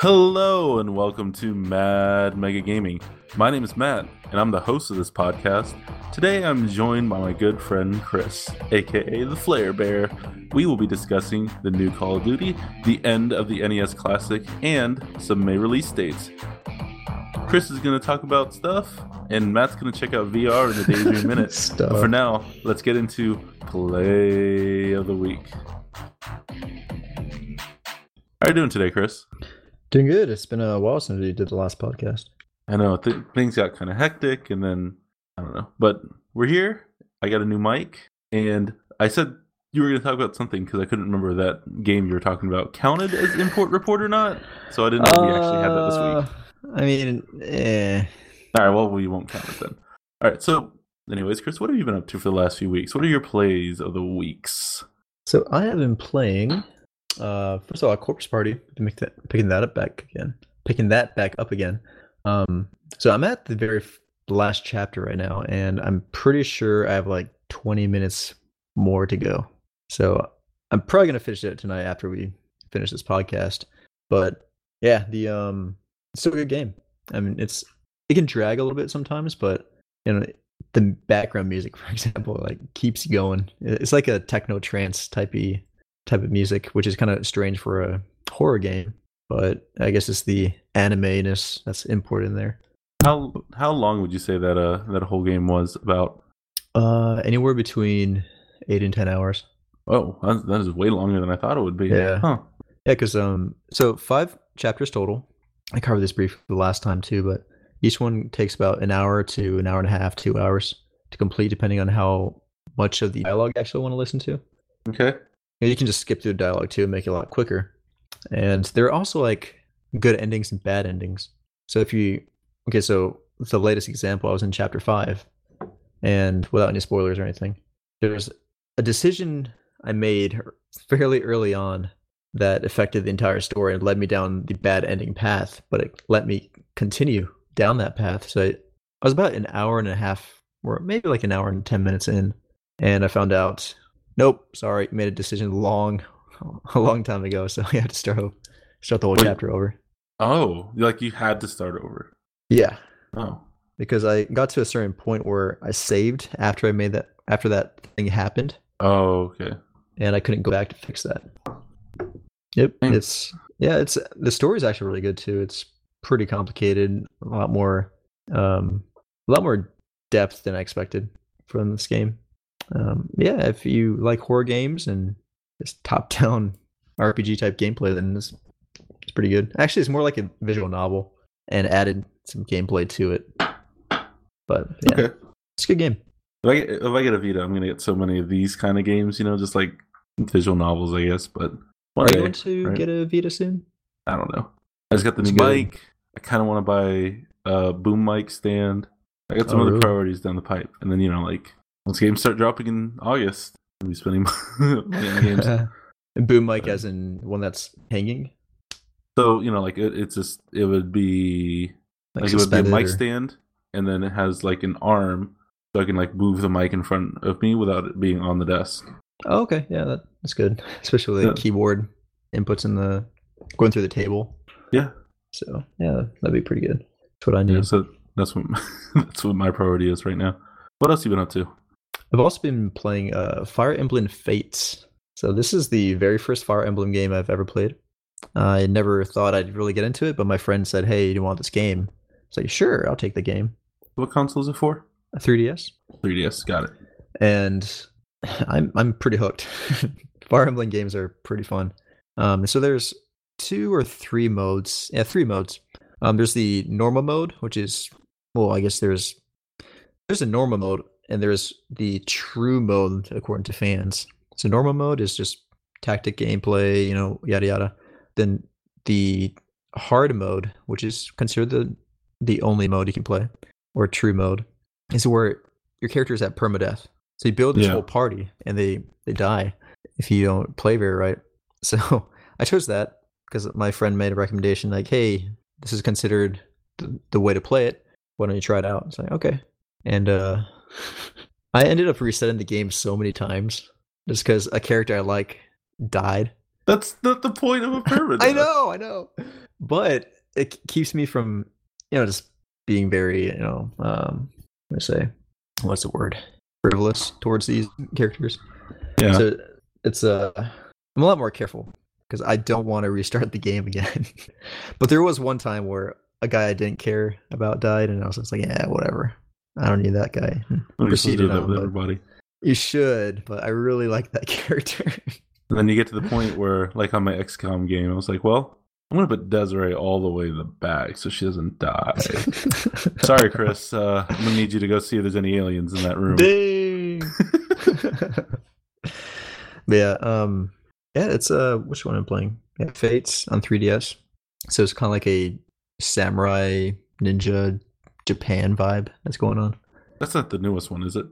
Hello and welcome to Mad Mega Gaming. My name is Matt, and I'm the host of this podcast. Today I'm joined by my good friend Chris, aka the Flare Bear. We will be discussing the new Call of Duty, the end of the NES Classic, and some May release dates. Chris is going to talk about stuff, and Matt's going to check out VR in the Daydream Minute. Stuff. But for now, let's get into Play of the Week. How are you doing today, Chris? Doing good. It's been a while since we did the last podcast. I know th- things got kind of hectic, and then I don't know, but we're here. I got a new mic, and I said you were going to talk about something because I couldn't remember that game you were talking about counted as import report or not. So I didn't know we actually had that this week. Uh, I mean, eh. All right, well we won't count it then. All right, so anyways, Chris, what have you been up to for the last few weeks? What are your plays of the weeks? So I have been playing. Uh, first of all, Corpse Party. That, picking that up back again. Picking that back up again. Um, so I'm at the very last chapter right now, and I'm pretty sure I have like 20 minutes more to go. So I'm probably gonna finish it tonight after we finish this podcast. But yeah, the um, it's still a good game. I mean, it's it can drag a little bit sometimes, but you know, the background music, for example, like keeps going. It's like a techno trance typey type of music, which is kind of strange for a horror game. But I guess it's the anime-ness that's imported in there. How how long would you say that uh that whole game was about? Uh, anywhere between eight and ten hours. Oh, that, that is way longer than I thought it would be. Yeah. Huh. Yeah, because um, so five chapters total. I covered this brief the last time too, but each one takes about an hour to an hour and a half, two hours to complete, depending on how much of the dialogue you actually want to listen to. Okay. You, know, you can just skip through the dialogue too and make it a lot quicker. And there are also like good endings and bad endings. So if you okay, so the latest example, I was in chapter five, and without any spoilers or anything, there's a decision I made er, fairly early on that affected the entire story and led me down the bad ending path, but it let me continue down that path. So I, I was about an hour and a half, or maybe like an hour and 10 minutes in, and I found out, nope, sorry, made a decision long, a long time ago. So I had to start, start the whole Wait. chapter over. Oh, like you had to start over. Yeah, Oh. because I got to a certain point where I saved after I made that, after that thing happened, Oh, okay. and I couldn't go back to fix that. Yep, Dang. it's yeah, it's the story's actually really good too. It's pretty complicated, a lot more, um, a lot more depth than I expected from this game. Um, yeah, if you like horror games and just top-down RPG type gameplay, then this it's pretty good. Actually, it's more like a visual novel and added some gameplay to it. But yeah, Okay. it's a good game. If I, get, if I get a Vita, I'm gonna get so many of these kind of games. You know, just like visual novels, I guess. But one Are you going to right? get a Vita soon? I don't know. I just got the It's new good. mic. I kind of want to buy a boom mic stand. I got some Oh, other really? priorities down the pipe, and then you know, like once games start dropping in August, I'll be spending money on games. And boom mic as in one that's hanging, So you know, like it, it's just it would be like, it would be a mic or- stand, and then it has like an arm, so I can like move the mic in front of me without it being on the desk. Oh, okay, yeah, that, that's good, especially with the Yeah. keyboard inputs in the going through the table. Yeah. So yeah, that'd be pretty good. That's what I need. Yeah, so that's what that's what my priority is right now. What else you been up to? I've also been playing uh, Fire Emblem Fates. So this is the very first Fire Emblem game I've ever played. I never thought I'd really get into it, but my friend said, "Hey, you want this game?" It's like, "Sure, I'll take the game." What console is it for? A 3DS. 3DS. Got it. and I'm I'm pretty hooked. Fire Emblem games are pretty fun. Um, so there's two or three modes. Yeah, three modes. Um, there's the normal mode, which is well, I guess there's there's a normal mode and there's the true mode according to fans. So normal mode is just tactic gameplay, you know, yada yada. Then the hard mode, which is considered the the only mode you can play, or true mode, is where your character is at permadeath. So you build this Yeah. whole party and they they die if you don't play very right. So I chose that because my friend made a recommendation like, "Hey, this is considered the, the way to play it. Why don't you try it out?" It's like, "Okay." And uh I ended up resetting the game so many times just because a character I like died. That's not the point of a pyramid. I know, I know. but it keeps me from you know just being very you know um let me say what's the word frivolous towards these characters Yeah. so it's uh i'm a lot more careful because i don't want to restart the game again but there was one time where a guy i didn't care about died and i was just like yeah whatever i don't need that guy Let me just do proceeded that on, with everybody. you should but i really like that character And then you get to the point where, like on my XCOM game, I was like, well, I'm gonna put Desiree all the way in the back so she doesn't die. Sorry, Chris. Uh, I'm gonna need you to go see if there's any aliens in that room. Dang. yeah, um, yeah, it's uh, which one I'm playing? Yeah, Fates on 3DS. So it's kind of like a samurai ninja Japan vibe that's going on. That's not the newest one, is it?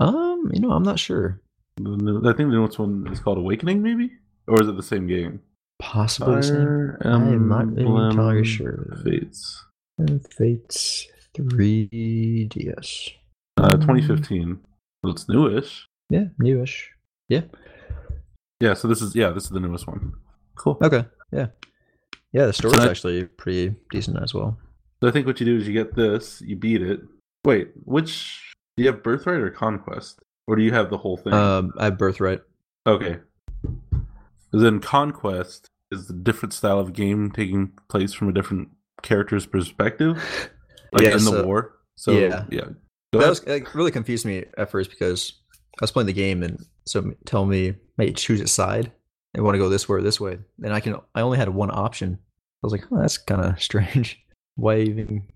Um, you know, I'm not sure. The I think the newest one is called Awakening, maybe, or is it the same game? Possibly the same. Fire I am not entirely sure. Fates, Fates 3DS. uh, 2015. Well, it's newish. Yeah, newish. Yeah. Yeah. So this is yeah, this is the newest one. Cool. Okay. Yeah. Yeah, the story's that- actually pretty decent as well. So I think what you do is you get this, you beat it. Wait, which do you have Birthright or Conquest, or do you have the whole thing? Um, I have Birthright. okay. Then Conquest is a different style of game taking place from a different character's perspective, like Yeah, in the war. So yeah. yeah, Go that ahead. was like, really confused me at first because I was playing the game and so tell me, hey, choose a side. I want to go this way or this way, and I can. I only had one option. I was like, oh, that's kind of strange. Why even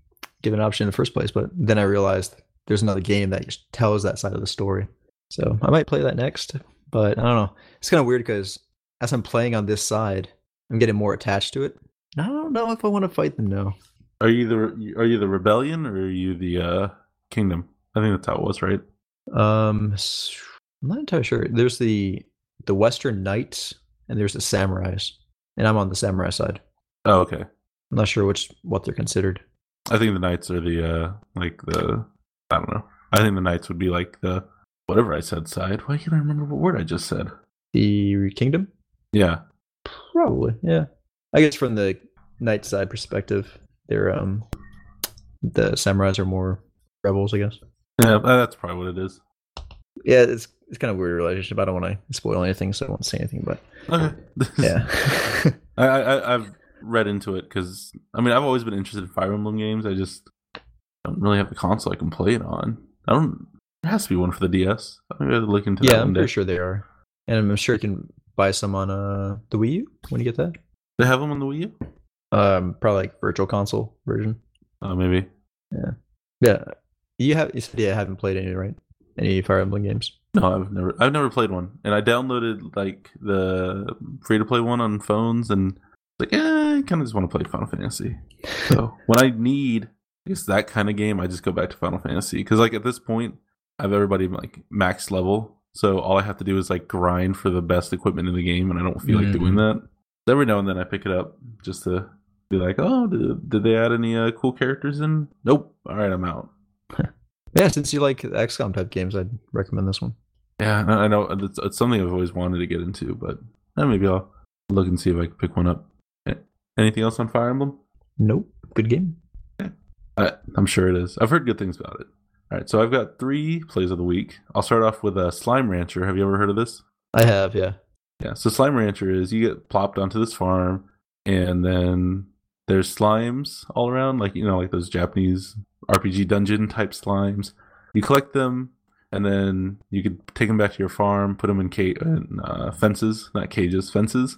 give an option in the first place? But then I realized there's another game that just tells that side of the story. So I might play that next. But I don't know. It's kind of weird because as I'm playing on this side, I'm getting more attached to it. I don't know if I want to fight them now. Are you the are you the rebellion or are you the uh kingdom? I think that's how it was, right? Um, I'm not entirely sure. There's the the Western Knights and there's the Samurais, and I'm on the Samurai side. Oh, okay. I'm not sure which what they're considered. I think the knights are the uh like the I don't know. I think the knights would be like the whatever I said side. Why can't I remember what word I just said? The Kingdom, Yeah. probably. Yeah, I guess from the Knight side perspective, they're um the Samurais are more rebels. I guess. Yeah, that's probably what it is. Yeah, it's it's kind of a weird relationship. I don't want to spoil anything, so I won't say anything. But Okay. yeah, I, I I've read into it because I mean I've always been interested in Fire Emblem games. I just don't really have a console I can play it on. I don't. There has to be one for the DS. Maybe I'll look into that yeah, I'm day. pretty sure they are, and I'm sure you can buy some on uh the Wii U when you get that. They have them on the Wii U. Um, probably like virtual console version. Oh, maybe. Yeah, yeah, you have. You said yeah, haven't played any right? Any Fire Emblem games? No, I've never. I've never played one, and I downloaded like the free to play one on phones, and like, yeah, I kind of just want to play Final Fantasy. So when I need, I guess that kind of game, I just go back to Final Fantasy because like at this point, I have everybody like max level, so all I have to do is like grind for the best equipment in the game, and I don't feel like doing that. Every now and then I pick it up just to be like, oh, did, did they add any uh, cool characters in? Nope. All right, I'm out. Yeah, since you like XCOM type games, I'd recommend this one. Yeah, I I know it's, it's something I've always wanted to get into, but eh, maybe I'll look and see if I can pick one up. Anything else on Fire Emblem? Nope, good game. I, I'm sure it is. I've heard good things about it. All right, so I've got three plays of the week. I'll start off with a Slime Rancher. Have you ever heard of this? I have, yeah. Yeah, so Slime Rancher is you get plopped onto this farm, and then there's slimes all around, like you know, like those Japanese RPG dungeon type slimes. You collect them, and then you could take them back to your farm, put them in, ca- in uh, fences, not cages, fences,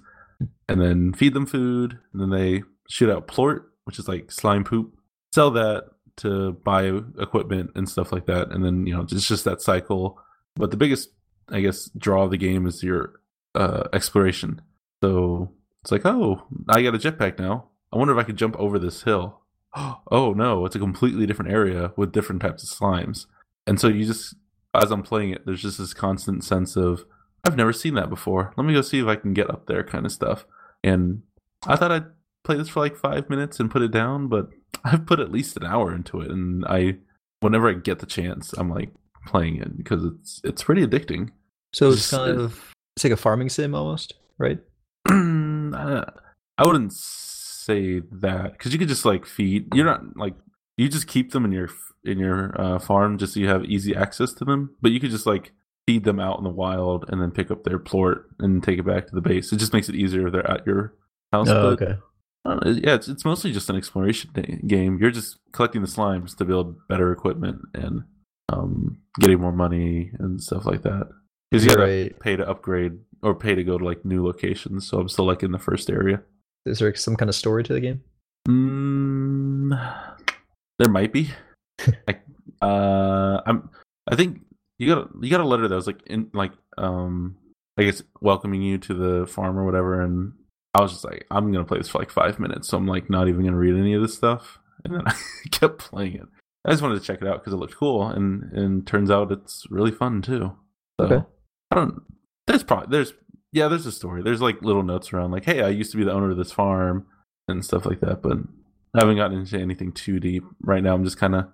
and then feed them food. And then they shoot out plort, which is like slime poop. Sell that to buy equipment and stuff like that, and then you know it's just that cycle. But the biggest, I guess, draw of the game is your uh, exploration. So it's like, oh, I got a jetpack now. I wonder if I could jump over this hill. Oh no, it's a completely different area with different types of slimes. And so you just, as I'm playing it, there's just this constant sense of, I've never seen that before. Let me go see if I can get up there, kind of stuff. And I thought I'd play this for like five minutes and put it down, but I've put at least an hour into it. And I, whenever I get the chance, I'm like playing it because it's it's pretty addicting. So it's Just- kind of it's like a farming sim almost, right? I I wouldn't say that because you could just like feed. You're not like you just keep them in your in your uh, farm just so you have easy access to them. But you could just like feed them out in the wild and then pick up their plort and take it back to the base. It just makes it easier if they're at your house. Oh, but, okay. yeah, it's it's mostly just an exploration game. You're just collecting the slimes to build better equipment and um, getting more money and stuff like that. Because you gotta Right. pay to upgrade or pay to go to like new locations. So I'm still like in the first area. Is there some kind of story to the game? Mm, there might be. I, uh, I'm. I think you got a- you got a letter that was like in like um I guess welcoming you to the farm or whatever, and I was just like, I'm gonna play this for like five minutes, so I'm like not even gonna read any of this stuff, and then I kept playing it. I just wanted to check it out because it looked cool, and and turns out it's really fun too. So Okay. I don't. There's probably there's yeah there's a story. There's like little notes around like, hey, I used to be the owner of this farm and stuff like that, but I haven't gotten into anything too deep right now. I'm just kind of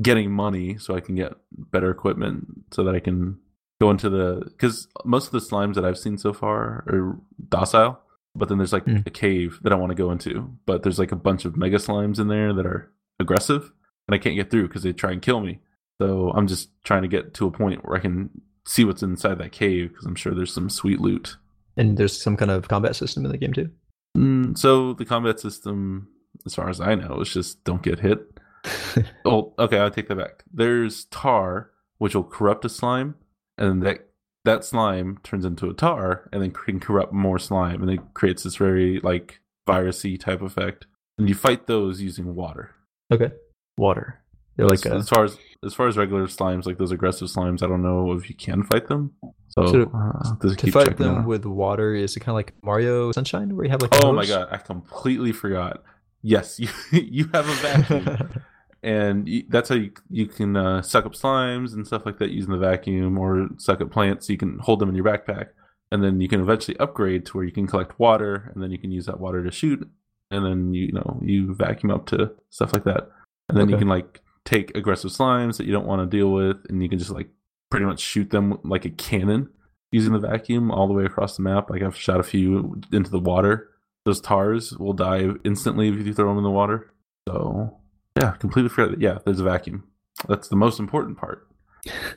getting money so I can get better equipment so that I can go into the because most of the slimes that I've seen so far are docile, but then there's like Hmm. a cave that I want to go into, but there's like a bunch of mega slimes in there that are aggressive, and I can't get through because they try and kill me. So I'm just trying to get to a point where I can see what's inside that cave because I'm sure there's some sweet loot. And there's some kind of combat system in the game too. Mm, so the combat system, as far as I know, is just don't get hit. Oh, okay. I'll take that back. There's tar, which will corrupt a slime, and that that slime turns into a tar, and then can corrupt more slime, and it creates this very like virusy type effect. And you fight those using water. okay. Water. They're like as, a, as far as as far as regular slimes, like those aggressive slimes, I don't know if you can fight them. So, So, uh, to keep fight them out. with water is it kind of like Mario Sunshine where you have like Oh my god, I completely forgot. Yes, you you have a vacuum. and you, that's how you you can uh, suck up slimes and stuff like that using the vacuum, or suck up plants. So you can hold them in your backpack, and then you can eventually upgrade to where you can collect water, and then you can use that water to shoot, and then you know you vacuum up to stuff like that, and then you can like take aggressive slimes that you don't want to deal with, and you can just like pretty much shoot them like a cannon using the vacuum all the way across the map. Like I've shot a few into the water. Those tars will die instantly if you throw them in the water. So yeah, completely forgot. That, yeah, there's a vacuum. That's the most important part.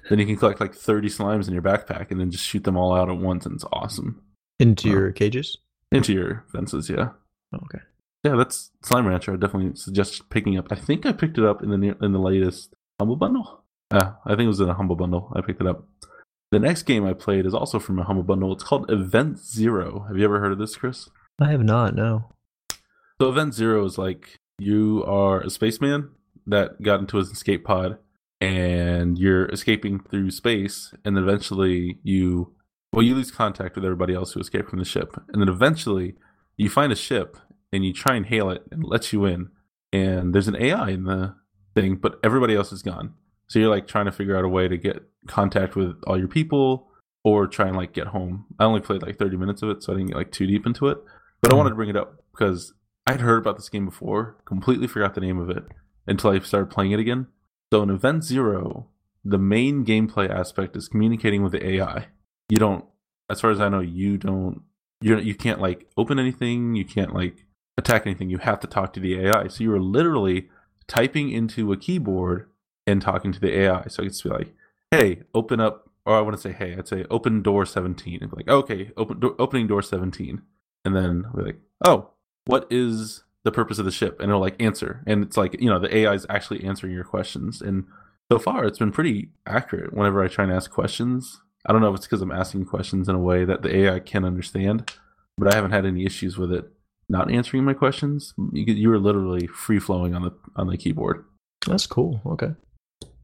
then you can collect like 30 slimes in your backpack and then just shoot them all out at once, and it's awesome. Into Wow. your cages. Into your fences, yeah. Oh, okay. Yeah, that's Slime Rancher. I definitely suggest picking up. I think I picked it up in the near, in the latest Humble Bundle. Uh, I think it was in a Humble Bundle. I picked it up. The next game I played is also from a Humble Bundle. It's called Event Zero. Have you ever heard of this, Chris? I have not. No. So Event Zero is like you are a spaceman that got into his escape pod, and you're escaping through space, and eventually you, well, you lose contact with everybody else who escaped from the ship, and then eventually you find a ship and you try and hail it and it lets you in, and there's an AI in the thing, but everybody else is gone. So you're like trying to figure out a way to get contact with all your people or try and like get home. I only played like 30 minutes of it, so I didn't get like too deep into it. But I Mhm. wanted to bring it up because I'd heard about this game before, completely forgot the name of it until I started playing it again. So in Event Zero, the main gameplay aspect is communicating with the AI. You don't, as far as I know, you don't, you you can't like open anything, you can't like attack anything. You have to talk to the AI. So you are literally typing into a keyboard and talking to the AI. So I it's be like, hey, open up, or I want to say hey, I'd say open door 17. And be like, okay, open do- opening door 17. And then we're like, oh, what is the purpose of the ship? And it'll like answer. And it's like, you know, the AI is actually answering your questions. And so far, it's been pretty accurate whenever I try and ask questions. I don't know if it's because I'm asking questions in a way that the AI can understand, but I haven't had any issues with it not answering my questions. You, you were literally free flowing on the on the keyboard. That's cool. Okay.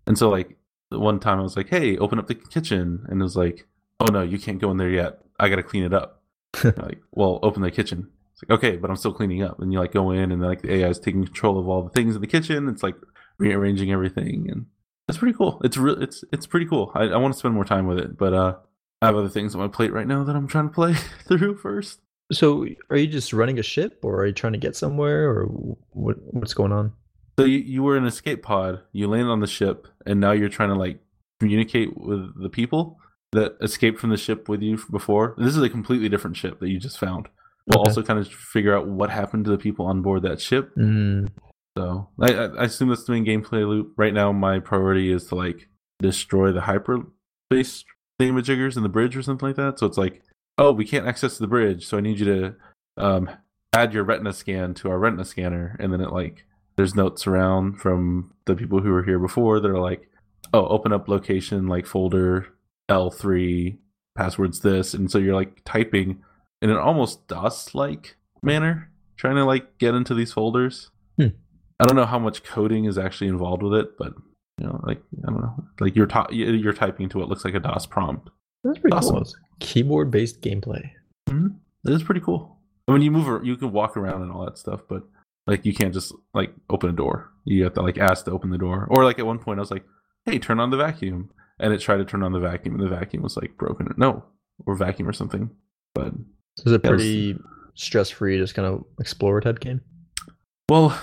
And so like the one time I was like, "Hey, open up the kitchen," and it was like, "Oh no, you can't go in there yet. I got to clean it up." Like, well, open the kitchen. It's like, okay, but I'm still cleaning up. And you like go in, and like the AI is taking control of all the things in the kitchen. It's like rearranging everything, and that's pretty cool. It's real. It's it's pretty cool. I, I want to spend more time with it, but uh, I have other things on my plate right now that I'm trying to play through first. So, are you just running a ship, or are you trying to get somewhere, or what? What's going on? So you, you were in an escape pod. You landed on the ship, and now you're trying to like communicate with the people that escaped from the ship with you before. This is a completely different ship that you just found. We'll Okay. also kind of figure out what happened to the people on board that ship. Mm, So I, I assume that's the main gameplay loop. Right now, my priority is to like destroy the hyperspace thingamajiggers in the bridge or something like that. So it's like, oh, we can't access the bridge, so I need you to um, add your retina scan to our retina scanner, and then it like there's notes around from the people who were here before that are like, oh, open up location like folder L three passwords this, and so you're like typing in an almost DOS like manner, trying to like get into these folders. Hmm. I don't know how much coding is actually involved with it, but you know, like I don't know, like you're ty- you're typing to what looks like a DOS prompt. that's pretty Awesome. cool. Keyboard based gameplay. It is pretty cool. I mean, you move, you can walk around and all that stuff, but like you can't just like open a door. You have to like ask to open the door, or like at one point I was like, "Hey, turn on the vacuum," and it tried to turn on the vacuum, and the vacuum was like broken. No, or vacuum or something. But So a Yeah, it was- pretty stress free, just kind of explorer type game. well,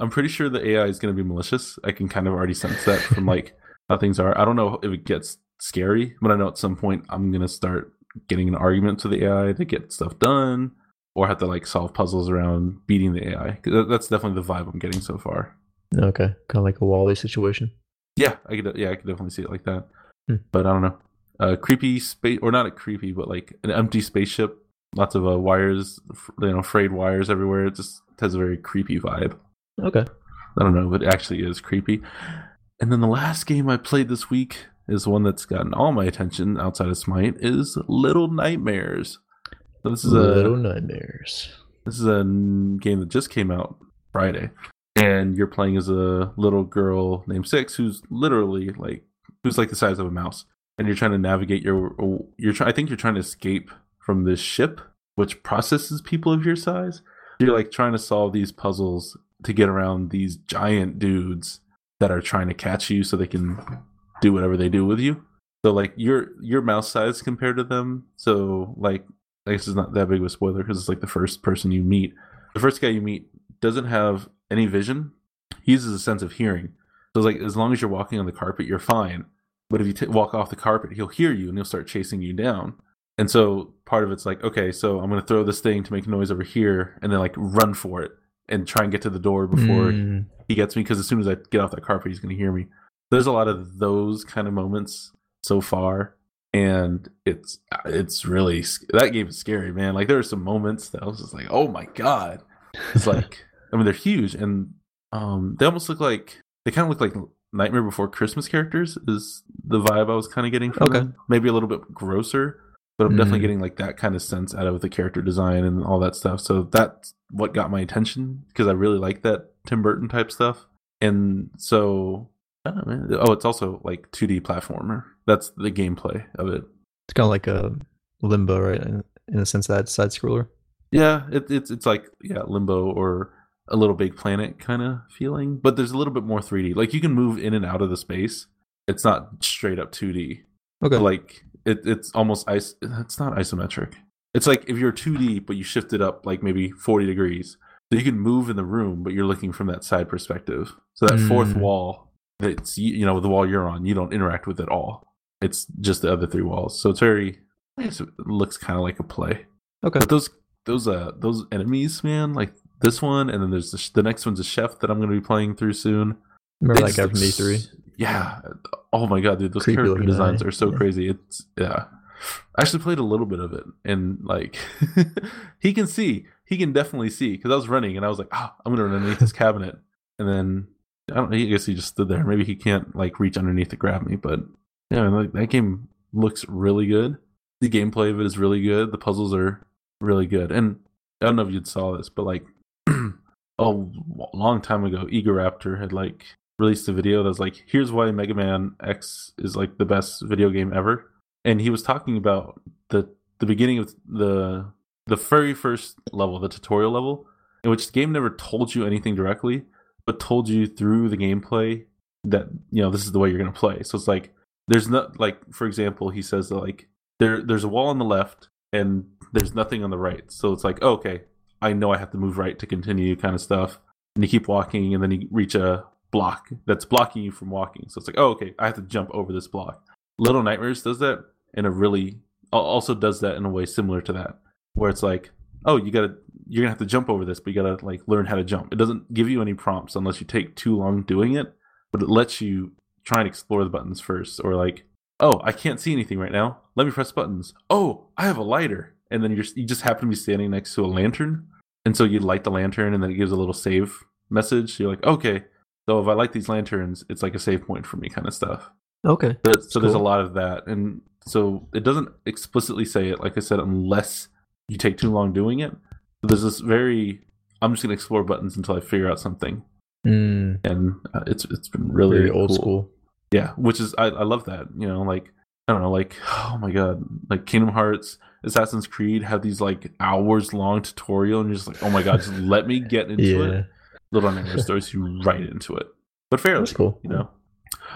I'm pretty sure the AI is going to be malicious. I can kind of already sense that from like how things are. I don't know if it gets scary, but I know at some point I'm going to start getting an argument to the AI to get stuff done, or have to like solve puzzles around beating the AI. That's definitely the vibe I'm getting so far. Okay, kind of like a WALL-E situation. Yeah, I could. Yeah, I could definitely see it like that. Hmm. But I don't know. Uh, creepy space, or not a creepy, but like an empty spaceship. Lots of uh, wires, you know, frayed wires everywhere. It just has a very creepy vibe. Okay. I don't know, but it actually is creepy. And then the last game I played this week is one that's gotten all my attention outside of Smite is Little Nightmares. So this is a Little Nightmares. this is a game that just came out Friday, and you're playing as a little girl named Six, who's literally like who's like the size of a mouse, and you're trying to navigate your you're trying. I think you're trying to escape from this ship, which processes people of your size. You're like trying to solve these puzzles to get around these giant dudes that are trying to catch you, so they can do whatever they do with you. So like your your mouse size compared to them. So like I guess it's not that big of a spoiler because it's like the first person you meet. The first guy you meet doesn't have any vision. He uses a sense of hearing. So it's like as long as you're walking on the carpet, you're fine. But if you t- walk off the carpet, he'll hear you and he'll start chasing you down. And so part of it's like, okay, so I'm gonna throw this thing to make noise over here, and then like run for it and try and get to the door before Mm, he gets me because as soon as I get off that carpet, he's going to hear me. There's a lot of those kind of moments so far, and it's it's really that game is scary, man. Like there are some moments that I was just like, oh my god, it's like I mean they're huge and um they almost look like they kind of look like Nightmare Before Christmas characters is the vibe I was kind of getting from Okay. them. Maybe a little bit grosser, but I'm definitely Mm. getting like that kind of sense out of the character design and all that stuff. So that's what got my attention because I really like that Tim Burton type stuff. And so, I don't know, man. oh, it's also like 2D platformer. That's the gameplay of it. it's kind of like a Limbo, right? In, in the sense that side scroller. Yeah, it, it's it's like yeah, Limbo or a Little Big Planet kind of feeling, but there's a little bit more 3D. Like you can move in and out of the space. It's not straight up 2D. Okay. Like it, it's almost ice. It's not isometric. It's like if you're 2D, but you shift it up like maybe 40 degrees, so you can move in the room, but you're looking from that side perspective. So that fourth Mm. wall, that's you know the wall you're on, you don't interact with at all. It's just the other three walls. So it's very. It looks kind of like a play. okay. But those those uh those enemies, man, like this one, and then there's the, the next one's a chef that I'm going to be playing through soon. Remember They that guy from look E3? Yeah. Oh my god, dude, those Creepy character designs guy. are so Yeah. crazy. It's yeah. I actually played a little bit of it, and like he can see, he can definitely see because I was running and I was like, ah, I'm gonna run underneath this cabinet, and then I don't. I guess he just stood there. Maybe he can't like reach underneath to grab me, but yeah, like, that game looks really good. The gameplay of it is really good. The puzzles are really good, and I don't know if you saw this, but like a long time ago, Egoraptor had like released a video that was like, "Here's why Mega Man X is like the best video game ever," and he was talking about the the beginning of the the very first level, the tutorial level, in which the game never told you anything directly, but told you through the gameplay that you know this is the way you're gonna play. So it's like there's not like for example, he says that like there there's a wall on the left and there's nothing on the right. So it's like, oh, okay, I know I have to move right to continue kind of stuff. And you keep walking and then you reach a block that's blocking you from walking. So it's like, oh, okay, I have to jump over this block. Little Nightmares does that in a really also does that in a way similar to that, where it's like, oh, you gotta you're gonna have to jump over this, but you gotta like learn how to jump. It doesn't give you any prompts unless you take too long doing it, but it lets you try and explore the buttons first, or like, oh, I can't see anything right now. Let me press buttons. Oh, I have a lighter, and then you're you just happen to be standing next to a lantern, and so you light the lantern, and then it gives a little save message. You're like, okay, so if I like these lanterns, it's like a save point for me, kind of stuff. Okay. So, so there's a lot of that, and so it doesn't explicitly say it, like I said, unless you take too long doing it. But there's this very, I'm just gonna explore buttons until I figure out something, Mm, and uh, it's it's been really very old cool. school. Yeah, which is I, I love that. You know, like I don't know, like oh my god, like Kingdom Hearts, Assassin's Creed have these like hours long tutorial, and you're just like, oh my god, just let me get into Yeah, it. Little Nightmares throws you right into it, but fairly, that's cool. you know.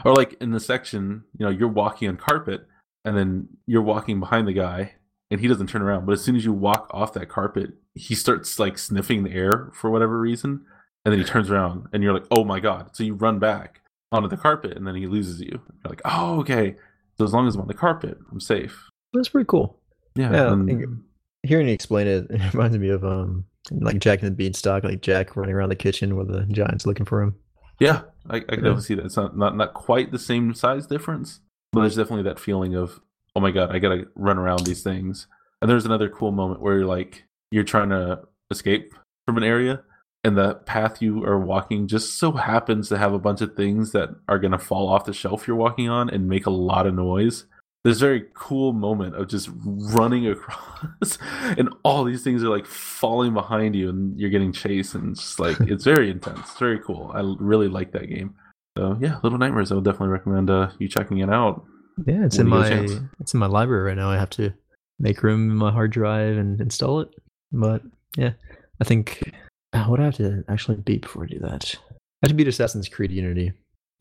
Or like in the section, you know, you're walking on carpet, and then you're walking behind the guy, and he doesn't turn around. But as soon as you walk off that carpet, he starts like sniffing the air for whatever reason, and then he turns around, and you're like, oh my god! So you run back onto the carpet, and then he loses you. You're like, oh okay. So as long as I'm on the carpet, I'm safe. That's pretty cool. Yeah. Yeah, and- Hearing you explain it, it reminds me of um like Jack and the Beanstalk, like Jack running around the kitchen where the giant's looking for him. Yeah, I, I can definitely see that. It's not, not not quite the same size difference, but there's definitely that feeling of, oh my god, I gotta run around these things. And there's another cool moment where you're like you're trying to escape from an area, and the path you are walking just so happens to have a bunch of things that are gonna fall off the shelf you're walking on and make a lot of noise. A very cool moment of just running across, and all these things are like falling behind you, and you're getting chased, and it's just like it's very intense. It's very cool. I really like that game. So yeah, Little Nightmares. I would definitely recommend uh, you checking it out. Yeah, it's in my get a chance. it's in my library right now. I have to make room in my hard drive and install it. But yeah, I think uh, what do I have to actually beat before I do that? I have to beat Assassin's Creed Unity.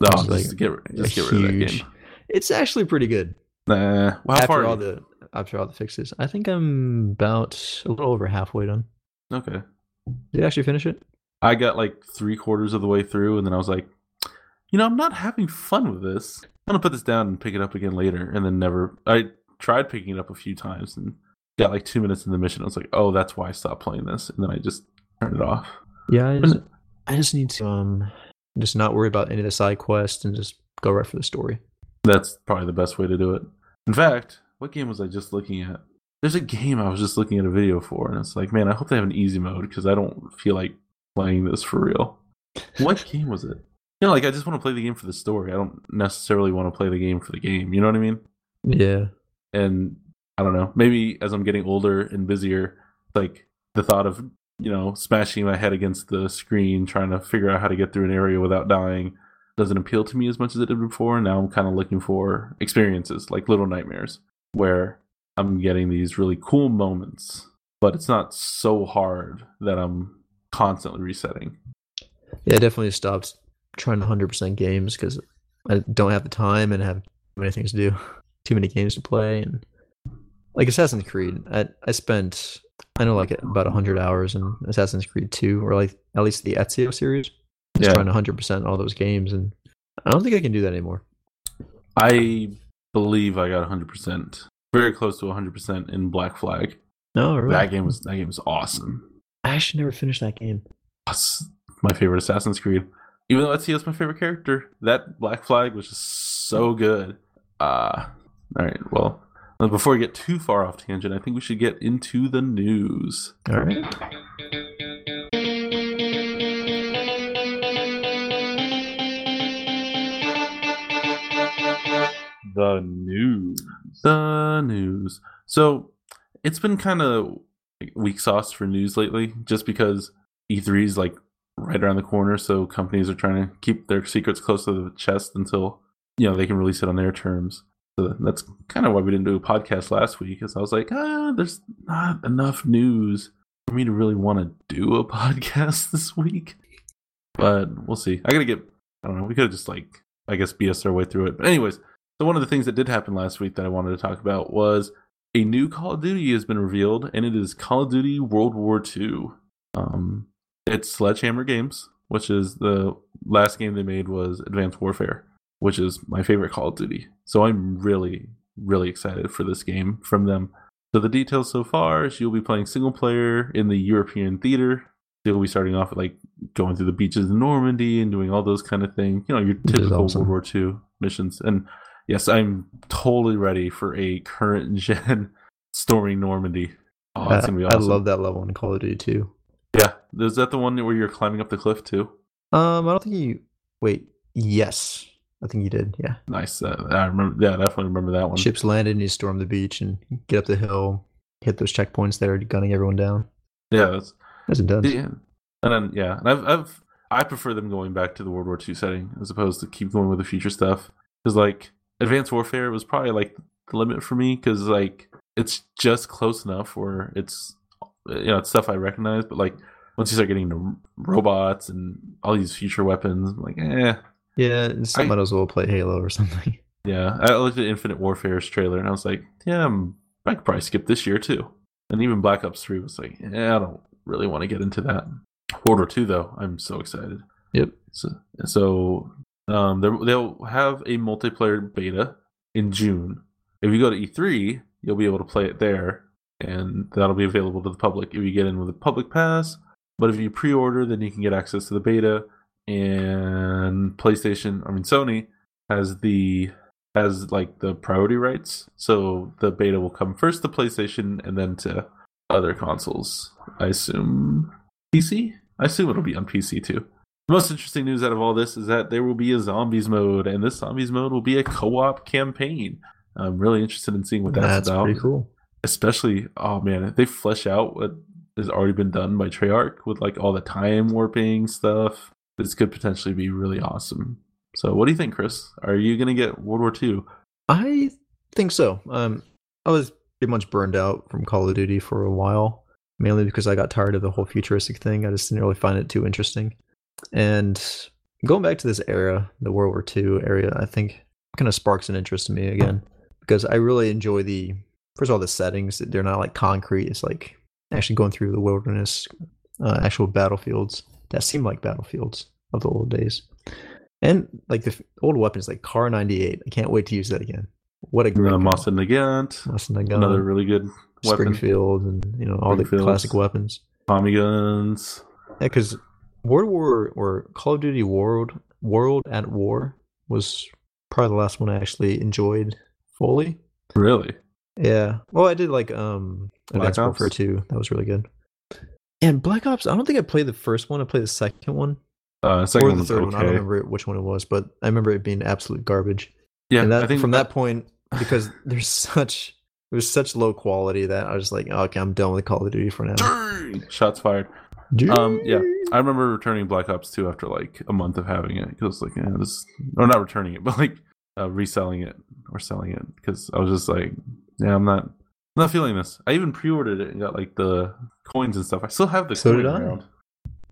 Oh, It's just like get just get rid of that game. It's actually pretty good. Nah, well, how after far? all the after all the fixes, I think I'm about a little over halfway done. Okay, Did you actually finish it? I got like three quarters of the way through, and then I was like, you know, I'm not having fun with this. I'm gonna put this down and pick it up again later, and then never. I tried picking it up a few times and got like two minutes in the mission. I was like, oh, that's why I stopped playing this, and then I just turned it off. Yeah, I just, I just need to um just not worry about any of the side quests and just go right for the story. That's probably the best way to do it. In fact, what game was I just looking at? There's a game I was just looking at a video for, and it's like, man, I hope they have an easy mode because I don't feel like playing this for real. What game was it? You know, like I just want to play the game for the story. I don't necessarily want to play the game for the game. You know what I mean? Yeah. And I don't know. Maybe as I'm getting older and busier, like the thought of you know smashing my head against the screen, trying to figure out how to get through an area without dying, doesn't appeal to me as much as it did before. Now I'm kind of looking for experiences like Little Nightmares, where I'm getting these really cool moments, but it's not so hard that I'm constantly resetting. Yeah, I definitely stopped trying 100% games because I don't have the time and have too many things to do, too many games to play. And like Assassin's Creed, I, I spent, I know, like about 100 hours in Assassin's Creed 2, or like at least the Ezio series, just Yeah. trying 100% all those games. And I don't think I can do that anymore. I believe I got 100%, very close to 100% in Black Flag. No, really. That game was that game was awesome. I actually never finished that game. That's my favorite Assassin's Creed. Even though Ezio's my favorite character, that Black Flag was just so good. Uh, all right, well, before we get too far off tangent, I think we should get into the news. All right. The news. The news. So it's been kind of weak sauce for news lately, just because E3 is like right around the corner. So companies are trying to keep their secrets close to the chest until you know they can release it on their terms. So that's kind of why we didn't do a podcast last week, because I was like, ah, there's not enough news for me to really want to do a podcast this week. But we'll see. I gotta get. I don't know. We could just like I guess BS our way through it. But anyways, so one of the things that did happen last week that I wanted to talk about was a new Call of Duty has been revealed, and it is Call of Duty World War II. Um, it's Sledgehammer Games, which is the last game they made was Advanced Warfare, which is my favorite Call of Duty. So I'm really, really excited for this game from them. So the details so far is you'll be playing single player in the European theater. You'll be starting off with like going through the beaches of Normandy and doing all those kind of things. You know, your typical awesome. World War II missions. And yes, I'm totally ready for a current gen storming Normandy. Oh, that's I, gonna be awesome. I love that level in Call of Duty too. Yeah, is that the one where you're climbing up the cliff too? Um, I don't think you. Wait, yes, I think you did. Yeah, Nice. Uh, I remember. Yeah, I definitely remember that one. ships landed and you storm the beach and get up the hill, hit those checkpoints there, gunning everyone down. Yeah, that's As it does. yeah. And then yeah, and I've I've I prefer them going back to the World War II setting as opposed to keep going with the future stuff. Because like Advanced Warfare was probably like the limit for me because like it's just close enough where it's you know it's stuff I recognize, but like once you start getting into robots and all these future weapons, I'm like eh. Yeah, I- might as well play Halo or something. Yeah, I looked at Infinite Warfare's trailer and I was like, yeah, I'm, I could probably skip this year too. And even Black Ops 3 was like, yeah, I don't really want to get into that. War 2, though, I'm so excited. Yep. So, so um, they'll have a multiplayer beta in June. If you go to E3, you'll be able to play it there, and that'll be available to the public if you get in with a public pass. But if you pre-order, then you can get access to the beta. And PlayStation, I mean Sony, has the has like the priority rights. So the beta will come first to PlayStation and then to other consoles. I assume PC. I assume it'll be on PC too. The most interesting news out of all this is that there will be a zombies mode, and this zombies mode will be a co-op campaign. I'm really interested in seeing what that's, That's about. pretty cool. Especially, oh man, if they flesh out what has already been done by Treyarch with like all the time warping stuff, this could potentially be really awesome. So, what do you think, Chris? Are you gonna get World War II? I think so. Um, I was pretty much burned out from Call of Duty for a while, mainly because I got tired of the whole futuristic thing. I just didn't really find it too interesting. And going back to this era, the World War II area, I think kind of sparks an interest in me again because I really enjoy the first of all the settings. They're not like concrete. It's like actually going through the wilderness, uh, actual battlefields that seem like battlefields of the old days. And like the old weapons, like Kar 98. I can't wait to use that again. What a great Uh, gun. Mosin-Nagant, Moss and the another really good weapon. Springfield, and you know all the classic weapons. Tommy guns. Yeah, because World War or Call of Duty World World at War was probably the last one I actually enjoyed fully. Really? Yeah. Well, I did like um Black Advanced Warfare Ops? 2. That was really good. And Black Ops, I don't think I played the first one. I played the second one Uh, second or the was third one. I don't remember which one it was, but I remember it being absolute garbage. Yeah, and that I think from that point, because there's such it was such low quality that I was like, okay, I'm done with Call of Duty for now. Dang! Shots fired. Um, yeah, I remember returning Black Ops 2 after like a month of having it because like, yeah, this, or not returning it, but like uh, reselling it or selling it because I was just like, yeah, I'm not, I'm not feeling this. I even pre-ordered it and got like the coins and stuff. I still have the So coin.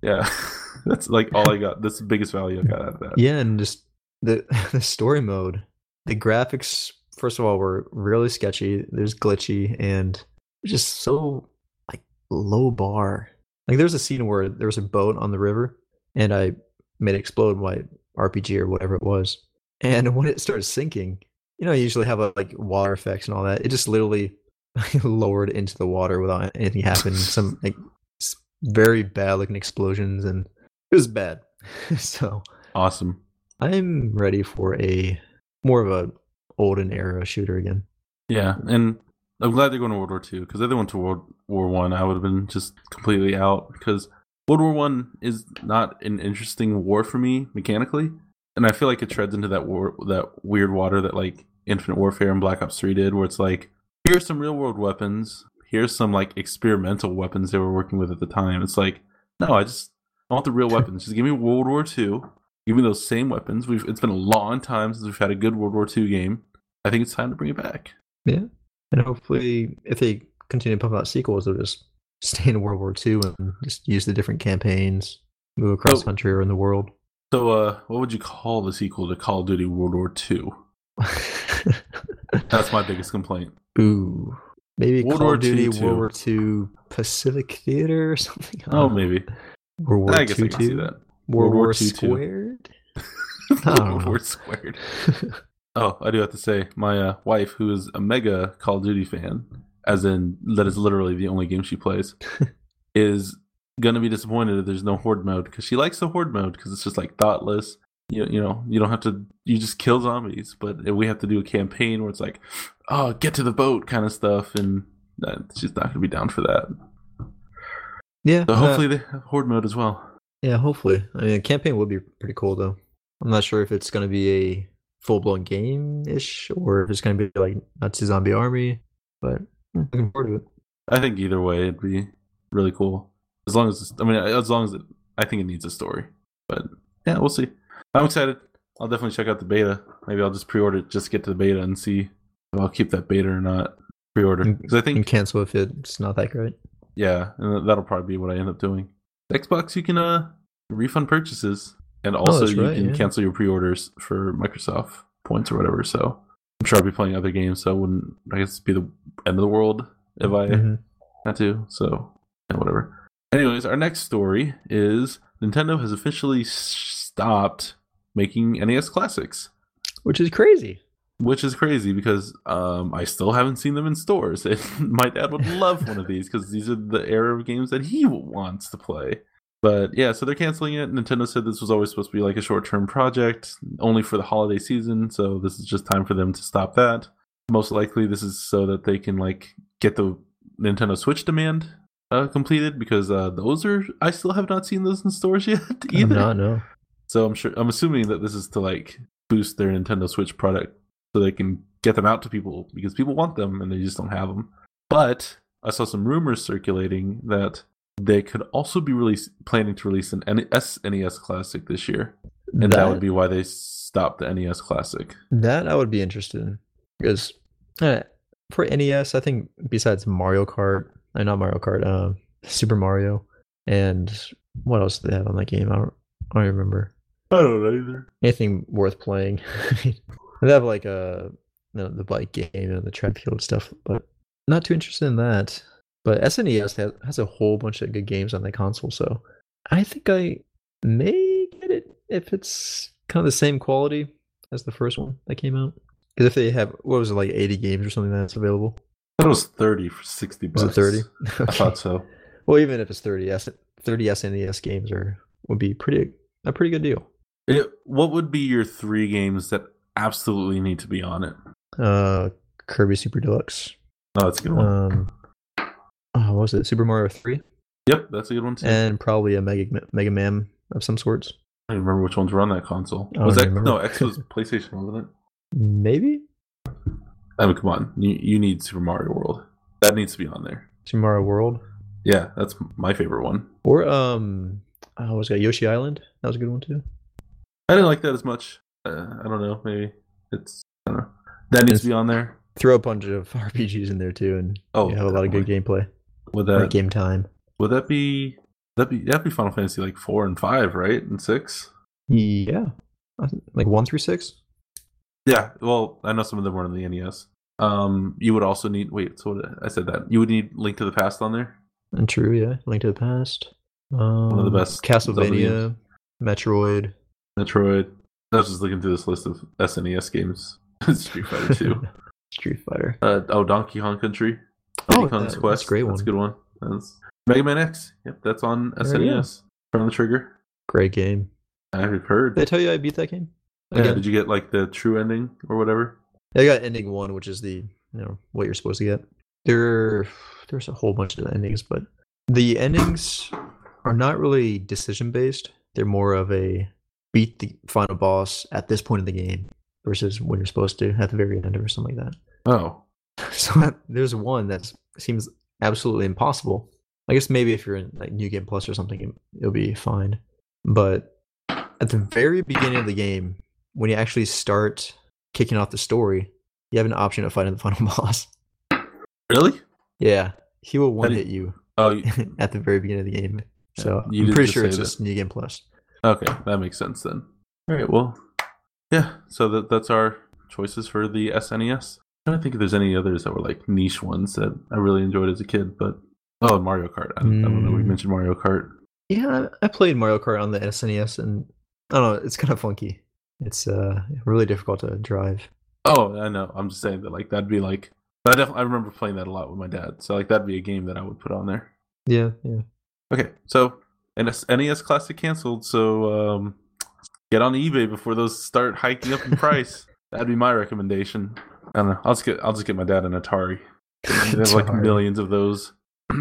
Yeah, that's like all I got. That's the biggest value I got out of that. Yeah, and just the the story mode, the graphics. First of all, were really sketchy. There's glitchy and just so like low bar. Like there's a scene where there was a boat on the river, and I made it explode my RPG or whatever it was. And when it started sinking, you know, you usually have a, like water effects and all that. It just literally lowered into the water without anything happening. Some like very bad looking explosions, and it was bad. so Awesome. I'm ready for a more of a olden era shooter again. Yeah, and I'm glad they're going to World War Two because if they went to World War One, I, would have been just completely out because World War One is not an interesting war for me mechanically, and I feel like it treads into that war that weird water that like Infinite Warfare and Black Ops Three did, where it's like here's some real world weapons, here's some like experimental weapons they were working with at the time. It's like no, I just I want the real weapons. Just give me World War Two. Give me those same weapons. We've it's been a long time since we've had a good World War Two game. I think it's time to bring it back. Yeah. And hopefully, if they continue to pump out sequels, they'll just stay in World War II and just use the different campaigns, move across Oh. country or in the world. So, uh, what would you call the sequel to Call of Duty World War II? That's my biggest complaint. Ooh. Maybe World Call War of Duty II, World War II Pacific Theater or something. Oh, maybe. World War I guess I II can see that. World World War War II. Squared? I World. War squared. Oh, I do have to say, my uh, wife, who is a mega Call of Duty fan, as in that is literally the only game she plays, is gonna be disappointed if there's no horde mode because she likes the horde mode because it's just like thoughtless. You you know you don't have to you just kill zombies, but if we have to do a campaign where it's like, oh get to the boat kind of stuff, and uh, she's not gonna be down for that. Yeah. So uh, hopefully they have horde mode as well. yeah, hopefully. I mean, campaign would be pretty cool though. I'm not sure if it's gonna be a full blown game ish or if it's gonna be like Nazi zombie army, but hmm, looking forward to it. I think either way it'd be really cool as long as I mean as long as it, I think it needs a story, but yeah we'll see. I'm excited. I'll definitely check out the beta. Maybe I'll just pre-order it just get to the beta and see if I'll keep that beta or not. Pre-order because I think And cancel if it's not that great. Yeah, and that'll probably be what I end up doing. Xbox, you can uh refund purchases, and also Oh, you right, can yeah. cancel your pre-orders for Microsoft points or whatever. So I'm sure I'll be playing other games, so it wouldn't I guess be the end of the world if I Mhm. had to. So yeah, whatever. Anyways, our next story is Nintendo has officially stopped making NES classics Which is crazy. which is crazy because um, I still haven't seen them in stores. And my dad would love one of these because these are the era of games that he wants to play. But yeah, so they're canceling it. Nintendo said this was always supposed to be like a short term project, only for the holiday season. So this is just time for them to stop that. Most likely, this is so that they can like get the Nintendo Switch demand uh, completed because uh, those are I still have not seen those in stores yet either. not no. So I'm sure I'm assuming that this is to like boost their Nintendo Switch product so they can get them out to people because people want them and they just don't have them. But I saw some rumors circulating that they could also be release planning to release an N- SNES Classic this year, and that, would be why they stopped the NES Classic. That I would be interested in because uh, for NES, I think besides Mario Kart, uh, not Mario Kart, uh, Super Mario, and what else did they have on that game? I don't, I don't remember I don't know either. anything worth playing. they have like a the, the bike game and the track field stuff, but not too interested in that. But SNES has, has a whole bunch of good games on that console, so I think I may get it if it's kind of the same quality as the first one that came out. Because if they have what was it like eighty games or something that's available? I thought it was thirty for sixty Was bucks. it thirty? I thought so. Well, even if it's 30 S 30 SNES games are would be pretty a pretty good deal. It- what would be your three games that absolutely need to be on it? Uh, Kirby Super Deluxe. Oh, that's a good one. Um, oh, what was it? Super Mario Three, yep, that's a good one too. and probably a Mega Mega Man of some sorts. I don't remember which ones were on that console. Was that remember. no X was PlayStation, wasn't it? Maybe I mean, come on, you you need Super Mario World. That needs to be on there. Super Mario World Yeah, that's my favorite one. or um, I was it Yoshi Island? That was a good one too. I didn't like that as much. Uh, I don't know. Maybe it's I don't know. That needs to be on there. Throw a bunch of RPGs in there too, and Oh, you have a lot of good gameplay Would that game time. would that be that be that'd be Final Fantasy like four and five, right? And six. Yeah, like one through six. Yeah. Well, I know some of them were on the NES. Um, you would also need wait. So what, I said that you would need Link to the Past on there. And true, yeah. Link to the Past. Um, of the best Castlevania, Metroid. Metroid. I was just looking through this list of SNES games. Street Fighter Two. Street Fighter. Uh, oh, Donkey Kong Country. Oh, Kong's that- Quest. that's a great That's a good one. That's Mega Man X. Yep, that's on. SNES Chrono Trigger. Great game. I've heard. Did I tell you I beat that game? yeah, did you get like the true ending or whatever? I got ending one, which is the you know what you're supposed to get. There, there's a whole bunch of endings, but the endings are not really decision based. They're more of a beat the final boss at this point in the game versus when you're supposed to at the very end or something like that. Oh, So there's one that seems absolutely impossible. I guess maybe if you're in like New Game Plus or something, it- it'll be fine. But at the very beginning of the game, when you actually start kicking off the story, you have an option of fighting the final boss. really? Yeah, he will one hit you Oh, at the very beginning of the game. So I'm pretty sure it's that. just New Game Plus. okay, that makes sense then. All right, well, yeah. So that that's our choices for the SNES. Trying to think if there's any others that were like niche ones that I really enjoyed as a kid, but oh, Mario Kart. I, I don't know. We Mm. mentioned Mario Kart. Yeah, I played Mario Kart on the SNES, and I don't know, it's kind of funky. It's uh really difficult to drive. Oh, I know. I'm just saying that like that'd be like But I definitely I remember playing that a lot with my dad. So like that'd be a game that I would put on there. Yeah, yeah. Okay, so NES, NES Classic canceled. So um, get on eBay before those start hiking up in price. That'd be my recommendation. I don't know. I'll just get I'll just get my dad an Atari. There's like millions of those.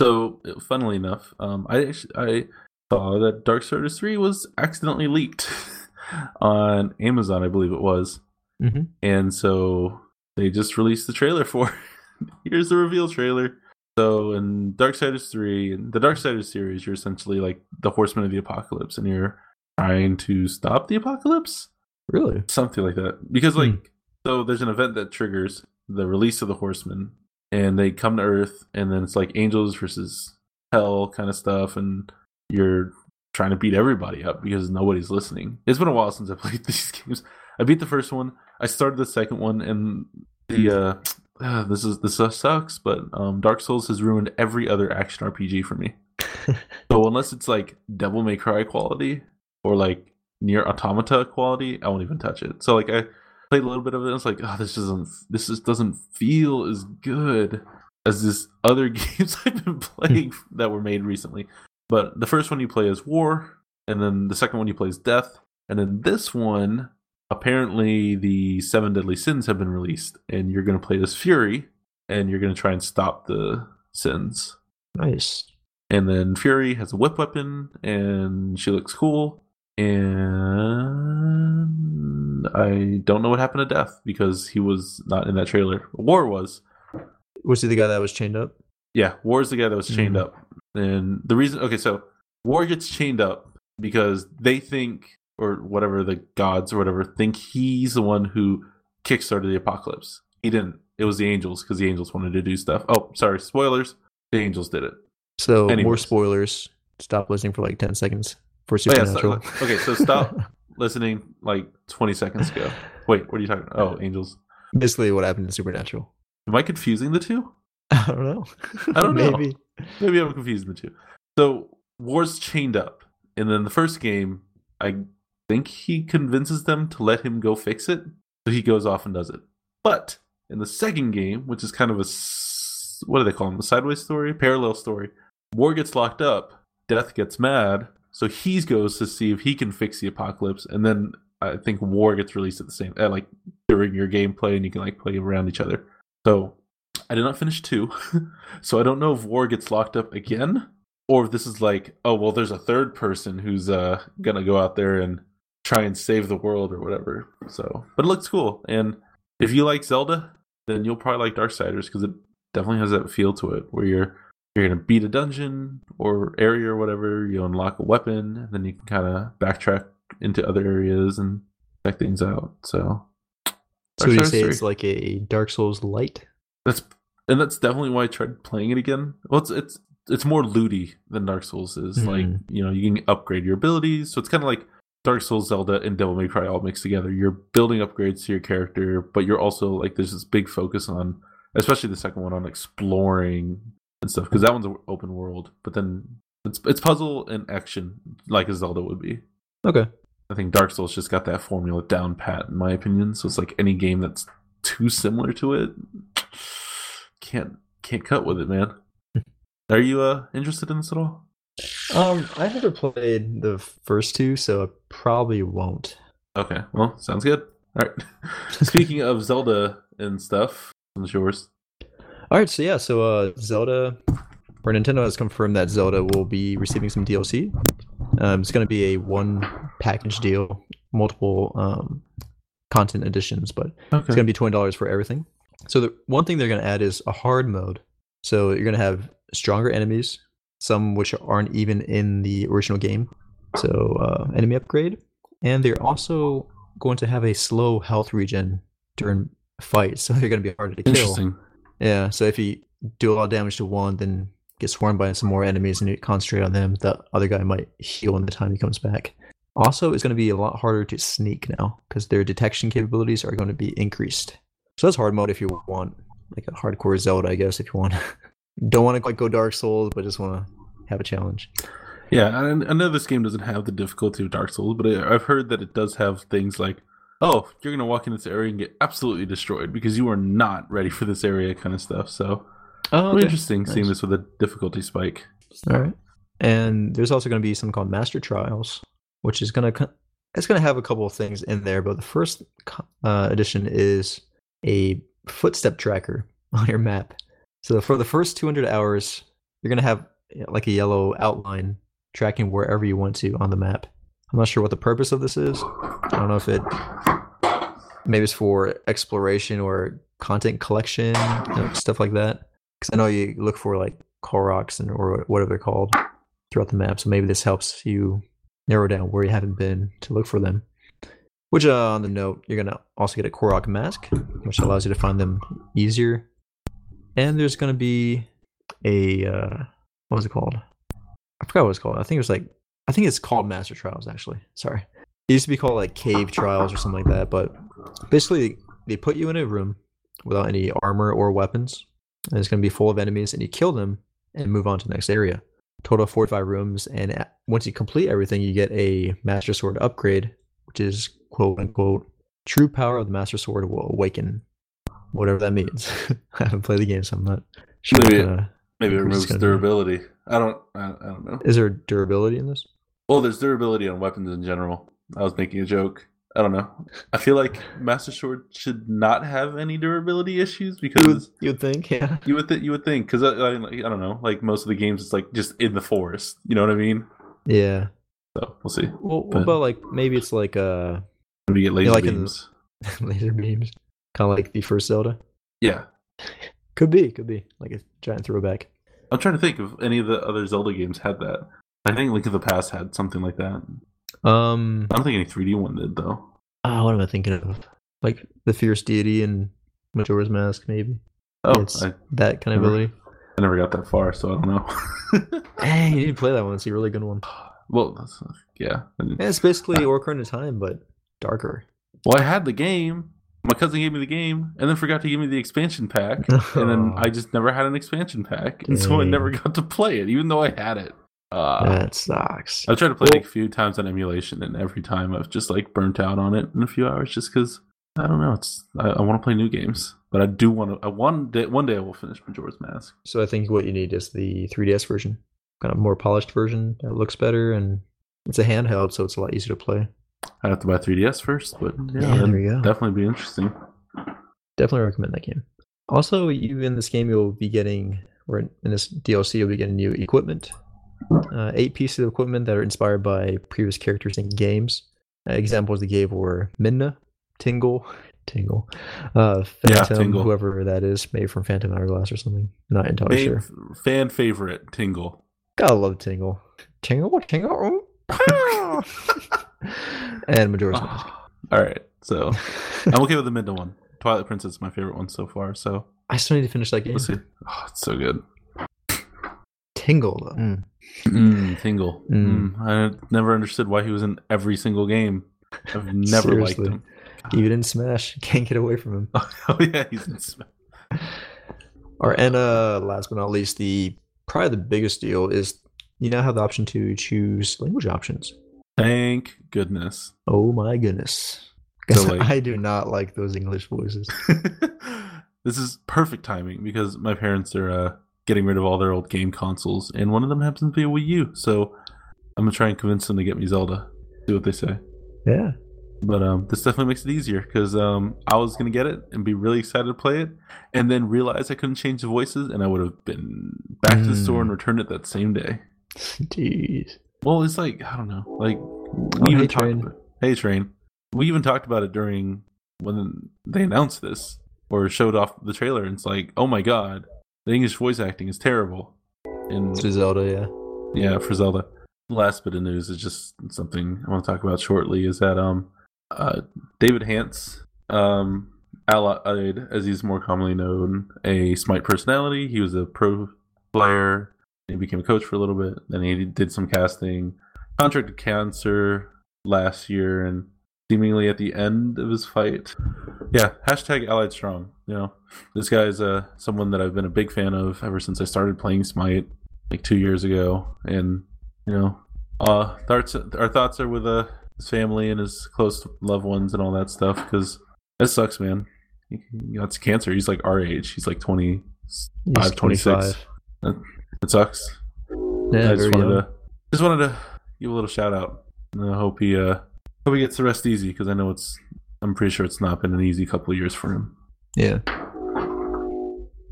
so, funnily enough, um, I I saw that Darksiders three was accidentally leaked on Amazon, I believe it was, Mhm. and so they just released the trailer for. it. Here's the reveal trailer. So in Darksiders three, in the Darksiders series, you're essentially like the Horseman of the Apocalypse, and you're trying to stop the apocalypse Really? something like that because Hmm. So there's an event that triggers the release of the horsemen and they come to earth and then it's like angels versus hell kind of stuff and you're trying to beat everybody up because nobody's listening. It's been a while since i played these games. I beat the first one i started the second one and the uh uh, this is this uh, sucks but um dark souls has ruined every other action rpg for me. So unless it's like devil may cry quality or like NieR: Automata quality i won't even touch it. So like i played a little bit of it and it's like oh this doesn't this just doesn't feel as good as this other games i've been playing that were made recently but the first one you play is war and then the second one you play is death and then this one apparently the seven deadly sins have been released and you're going to play as fury and you're going to try and stop the sins Nice. and then Fury has a whip weapon, and she looks cool. And I don't know what happened to Death because he was not in that trailer. War was. Was he the guy that was chained up? Yeah, War is the guy that was chained Mhm. up. And the reason, okay, so War gets chained up because they think, or whatever the gods or whatever, think he's the one who kickstarted the apocalypse. He didn't. It was the angels because the angels wanted to do stuff. Oh, sorry, spoilers. The angels did it. So more spoilers. Stop listening for like ten seconds for Oh, yeah, Supernatural. so- okay, so stop listening like 20 seconds ago. Wait, what are you talking about? Oh, angels. Basically, what happened in Supernatural. Am I confusing the two? I don't know. I don't know. Maybe. Maybe I'm confusing the two. So War's chained up. And then the first game, I think he convinces them to let him go fix it. So he goes off and does it. But in the second game, which is kind of a what do they call them? The sideways story, parallel story. War gets locked up. Death gets mad, so he goes to see if he can fix the apocalypse, and then I think War gets released at the same, uh, like during your gameplay, and you can like play around each other. So I did not finish two, so I don't know if War gets locked up again, or if this is like, oh well, there's a third person who's uh gonna go out there and try and save the world or whatever. So, but it looks cool, and if you like Zelda, then you'll probably like Darksiders because it definitely has that feel to it, where you're you're gonna beat a dungeon or area or whatever. You unlock a weapon, and then you can kind of backtrack into other areas and check things out. So, So you say it's like a Dark Souls light? That's and that's definitely why I tried playing it again. Well, it's it's it's more looty than Dark Souls is. Like Mhm. you know, you can upgrade your abilities, so it's kind of like Dark Souls, Zelda, and Devil May Cry all mixed together. You're building upgrades to your character, but you're also like there's this big focus on, especially the second one, on exploring and stuff because that one's an open world. But then it's it's puzzle and action like a Zelda would be. Okay. I think Dark Souls just got that formula down pat, in my opinion. So it's like any game that's too similar to it, can't can't cut with it, man. Are you uh interested in this at all? Um, I never played the first two, so I probably won't. Okay, well, sounds good. All right. Speaking of Zelda and stuff, what's yours? All right, so yeah, so uh, Zelda or Nintendo has confirmed that Zelda will be receiving some DLC. Um, it's going to be a one package deal, multiple um, content additions, but it's going to be twenty dollars for everything. So the one thing they're going to add is a hard mode. So you're going to have stronger enemies, some which aren't even in the original game. So uh, enemy upgrade, and they're also going to have a slow health regen during fights. So they're going to be harder to kill. Yeah, so if you do a lot of damage to one, then get swarmed by some more enemies and you concentrate on them, the other guy might heal in the time he comes back. Also, it's going to be a lot harder to sneak now because their detection capabilities are going to be increased. So that's hard mode if you want like a hardcore Zelda, I guess. If you want, don't want to like go Dark Souls, but just want to have a challenge. Yeah, I, know this game doesn't have the difficulty of Dark Souls, but I've heard that it does have things like oh, you're gonna walk in this area and get absolutely destroyed because you are not ready for this area kind of stuff. So Oh, really interesting seeing this with a difficulty spike. All right. And there's also going to be something called Master Trials, which is going to it's going to have a couple of things in there. But the first uh, edition is a footstep tracker on your map. So for the first 200 hours, you're going to have like a yellow outline tracking wherever you want to on the map. I'm not sure what the purpose of this is. I don't know if it maybe it's for exploration or content collection, you know, stuff like that. Because I know you look for like Koroks and or whatever they're called throughout the map. So maybe this helps you narrow down where you haven't been to look for them. Which, uh, on the note, you're gonna also get a Korok mask, which allows you to find them easier. And there's gonna be a uh, what was it called? I forgot what it's called. I think it was like I think it's called Master Trials actually. Sorry, it used to be called like Cave Trials or something like that. But basically, they put you in a room without any armor or weapons, and it's gonna be full of enemies, and you kill them and move on to the next area. Total of 45 rooms, and once you complete everything, you get a Master Sword upgrade, which is quote unquote true power of the Master Sword will awaken. Whatever that means. I haven't played the game, so I'm not sure. Maybe, uh, maybe it removes gonna- durability. I don't. I, I don't know. is there durability in this? Well, there's durability on weapons in general. I was making a joke. I don't know. I feel like Master Sword should not have any durability issues You because you would think, yeah. you would th- you would think because I, I, I don't know. Like most of the games, it's like just in the forest. You know what I mean? Yeah. So we'll see. Well, what But- about like maybe it's like uh We get laser like in- beams. laser beams, kind of like the first Zelda. Yeah, Could be, could be like a giant throwback. I'm trying to think if any of the other Zelda games had that. I think Link of the Past had something like that. Um, I don't think any 3D one did though. ah, what am I thinking of? Like the fierce deity and Majora's Mask, maybe. Oh, it's I, that kind of never- ability. I never got that far, so I don't know. Hey, you need to play that one. It's a really good one. well, that's, yeah. It's basically Ocarina of Time, but darker. Well, I had the game. My cousin gave me the game, and then forgot to give me the expansion pack, and then I just never had an expansion pack, and so I never got to play it, even though I had it. Uh, that sucks. I've tried to play Well- it a few times on emulation, and every time I've just like burnt out on it in a few hours, just because I don't know. It's I, I want to play new games, but I do want to. I one day, one day I will finish Majora's Mask. So I think what you need is the 3DS version, kind of more polished version that looks better, and it's a handheld, so it's a lot easier to play. I have to buy 3DS first, but yeah, Yeah, there you go. definitely be interesting. Definitely recommend that game. Also, you in this game you'll be getting, or in this DLC you'll be getting new equipment. Uh, eight pieces of equipment that are inspired by previous characters in games. Uh, examples they gave were Midna, Tingle, Tingle, uh, Yeah, Phantom, Tingle. whoever that is, maybe from Phantom Hourglass or something. Not entirely Fan, sure. fan favorite Tingle. Gotta love Tingle. Tingle, What Tingle. and Majora's Mask. All right, so I'm okay with the Midna one. Twilight Princess is my favorite one so far. So I still need to finish that game. let's see. Oh, it's so good. Tingle. though. Mm. Mm, Tingle. Mm. Mm. I never understood why he was in every single game. I've never Seriously. liked him. Even in Smash, can't get away from him. Oh yeah, he's in Smash. All right, and uh, last but not least, the probably the biggest deal is you now have the option to choose language options. Thank goodness. Oh my goodness! So, 'Cause like- I do not like those English voices. this is perfect timing because my parents are uh, getting rid of all their old game consoles, and one of them happens to be a Wii U. So I'm gonna try and convince them to get me Zelda. See what they say. Yeah, But um, this definitely makes it easier because um, I was gonna get it and be really excited to play it, and then realize I couldn't change the voices, and I would have been back to the store and Mm. returned it that same day. jeez. Well, it's like I don't know, like we Oh, even hey, talked Train. about hey train. We even talked about it during when they announced this or showed off the trailer, and it's like, oh my god, the English voice acting is terrible. And To Zelda, yeah. yeah, for Zelda. Last bit of news is just something I want to talk about shortly. Is that um, uh, David Hance, um, Allied, as he's more commonly known, a Smite personality. He was a pro player. He became a coach for a little bit. Then he did some casting. Contracted cancer last year, and seemingly at the end of his fight. Yeah, hashtag Allied Strong. You know, this guy's uh someone that I've been a big fan of ever since I started playing Smite like two years ago, and you know, uh, thoughts our thoughts are with uh his family and his close loved ones and all that stuff because it sucks, man. He got cancer. He's like our age. He's like 20, He's 5, 26. It sucks. Yeah, I just wanted young. to just wanted to give a little shout out. And I hope he uh hope he gets the rest easy because I know it's I'm pretty sure it's not been an easy couple of years for him. Yeah.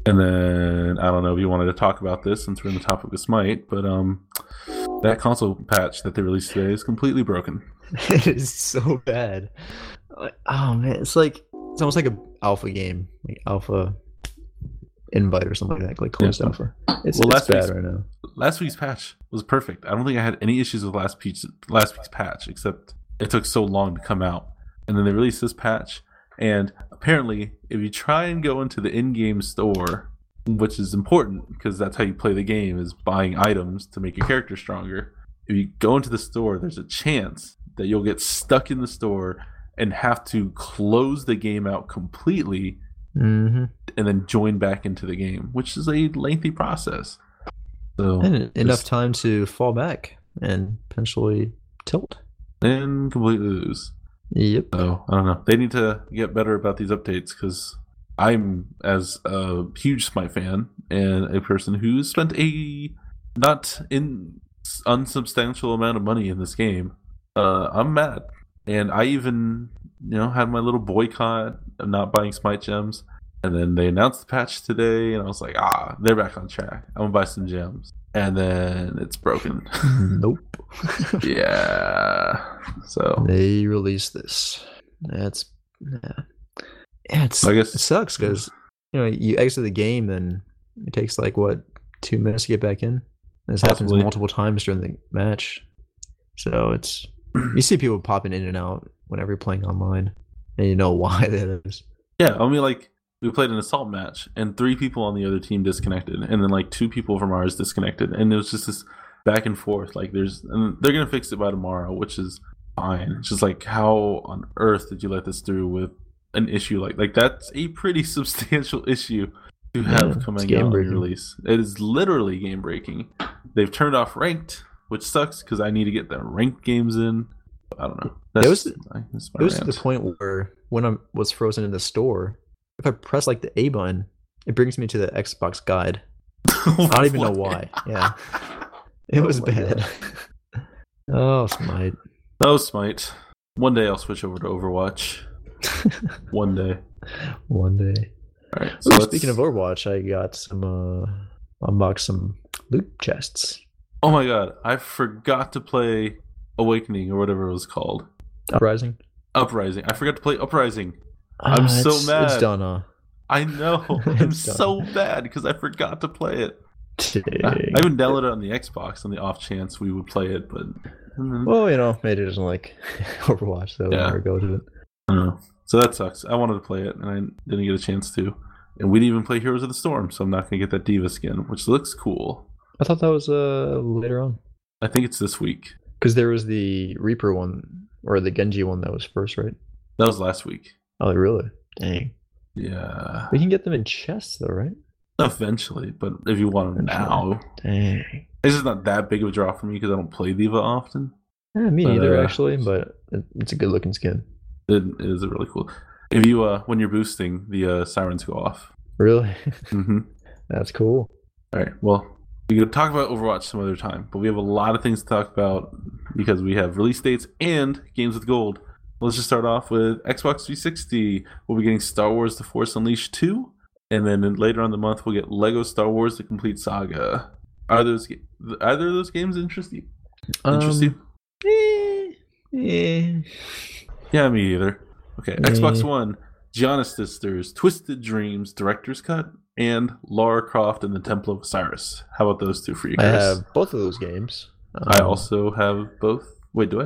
And then I don't know if you wanted to talk about this since we're in the topic of Smite, but um that console patch that they released today is completely broken. it is so bad. Oh man, it's like it's almost like a alpha game, like alpha invite or something like that, like closed Yeah. alpha. It's, Well, it's last bad week's- right now. Last week's patch was perfect. I don't think I had any issues with last peach, last week's patch, except it took so long to come out. And then they released this patch, and apparently, if you try and go into the in-game store, which is important because that's how you play the game, is buying items to make your character stronger. If you go into the store, there's a chance that you'll get stuck in the store and have to close the game out completely Mm-hmm. and then join back into the game, which is a lengthy process. So And enough time to fall back and potentially tilt. And completely lose. Yep. So I don't know. They need to get better about these updates because I'm as a huge Smite fan and a person who spent a not in unsubstantial amount of money in this game. Uh, I'm mad, and I even you know had my little boycott of not buying Smite gems. And then they announced the patch today, and I was like, ah, they're back on track. I'm gonna buy some gems. And then it's broken. nope. yeah. So they released this. That's yeah. Yeah, it's, I guess- it sucks because you know you exit the game, then it takes like what two minutes to get back in. This happens multiple times during the match, so it's you see people popping in and out whenever you're playing online, and you know why that is. Yeah, I mean, like we played an assault match, and three people on the other team disconnected, and then like two people from ours disconnected, and it was just this back and forth. Like, there's, and they're gonna fix it by tomorrow, which is fine. It's just like, how on earth did you let this through with an issue like like that's a pretty substantial issue to have it's coming game out on breaking. release. It is literally game breaking. They've turned off ranked, which sucks because I need to get the ranked games in. I don't know. That's It was- my- that's my It was to the point where when I was frozen in the store, if I press like the A button, it brings me to the Xbox guide. I don't even know why. Yeah, it Oh was my bad. oh, Smite. Oh, Smite. One day I'll switch over to Overwatch. One day. One day. All right. So let's- speaking of Overwatch, I got some uh unboxed some loot chests. oh my god, I forgot to play Awakening or whatever it was called. Uprising. Uprising. I forgot to play Uprising. I'm Ah, so it's, mad. It's huh? I know. I'm so bad because I forgot to play it. I, I even downloaded it on the Xbox on the off chance we would play it, but and Well, you know, maybe it doesn't like Overwatch, so Yeah. Never go to it. I know. So that sucks. I wanted to play it and I didn't get a chance to. And we didn't even play Heroes of the Storm, so I'm not gonna get that Diva skin, which looks cool. I thought that was uh later on I think it's this week. because there was the Reaper one or the Genji one that was first, right? That was last week. Oh, really? Dang. Yeah. We can get them in chests though, right? Eventually, but if you want them Eventually. now, Dang. it's just not that big of a draw for me because I don't play Diva often. Yeah, me But, neither uh, actually, but it's a good looking skin. It, it is really cool. If you uh when you're boosting, the uh, sirens go off. Really? Mm-hmm. That's cool. All right. Well, we could talk about Overwatch some other time, but we have a lot of things to talk about because we have release dates and games with gold. Let's just start off with Xbox 360. We'll be getting Star Wars: The Force Unleashed 2, and then later on the month we'll get Lego Star Wars: The Complete Saga. Are those either of those games interest you? Interest you? Um, eh, eh. Yeah, me either. Okay, Eh. Xbox One, Giana Sisters, Twisted Dreams, Director's Cut, and Lara Croft and the Temple of Osiris. How about those two for you, I have both of those games. I Um, also have both. Wait, do I?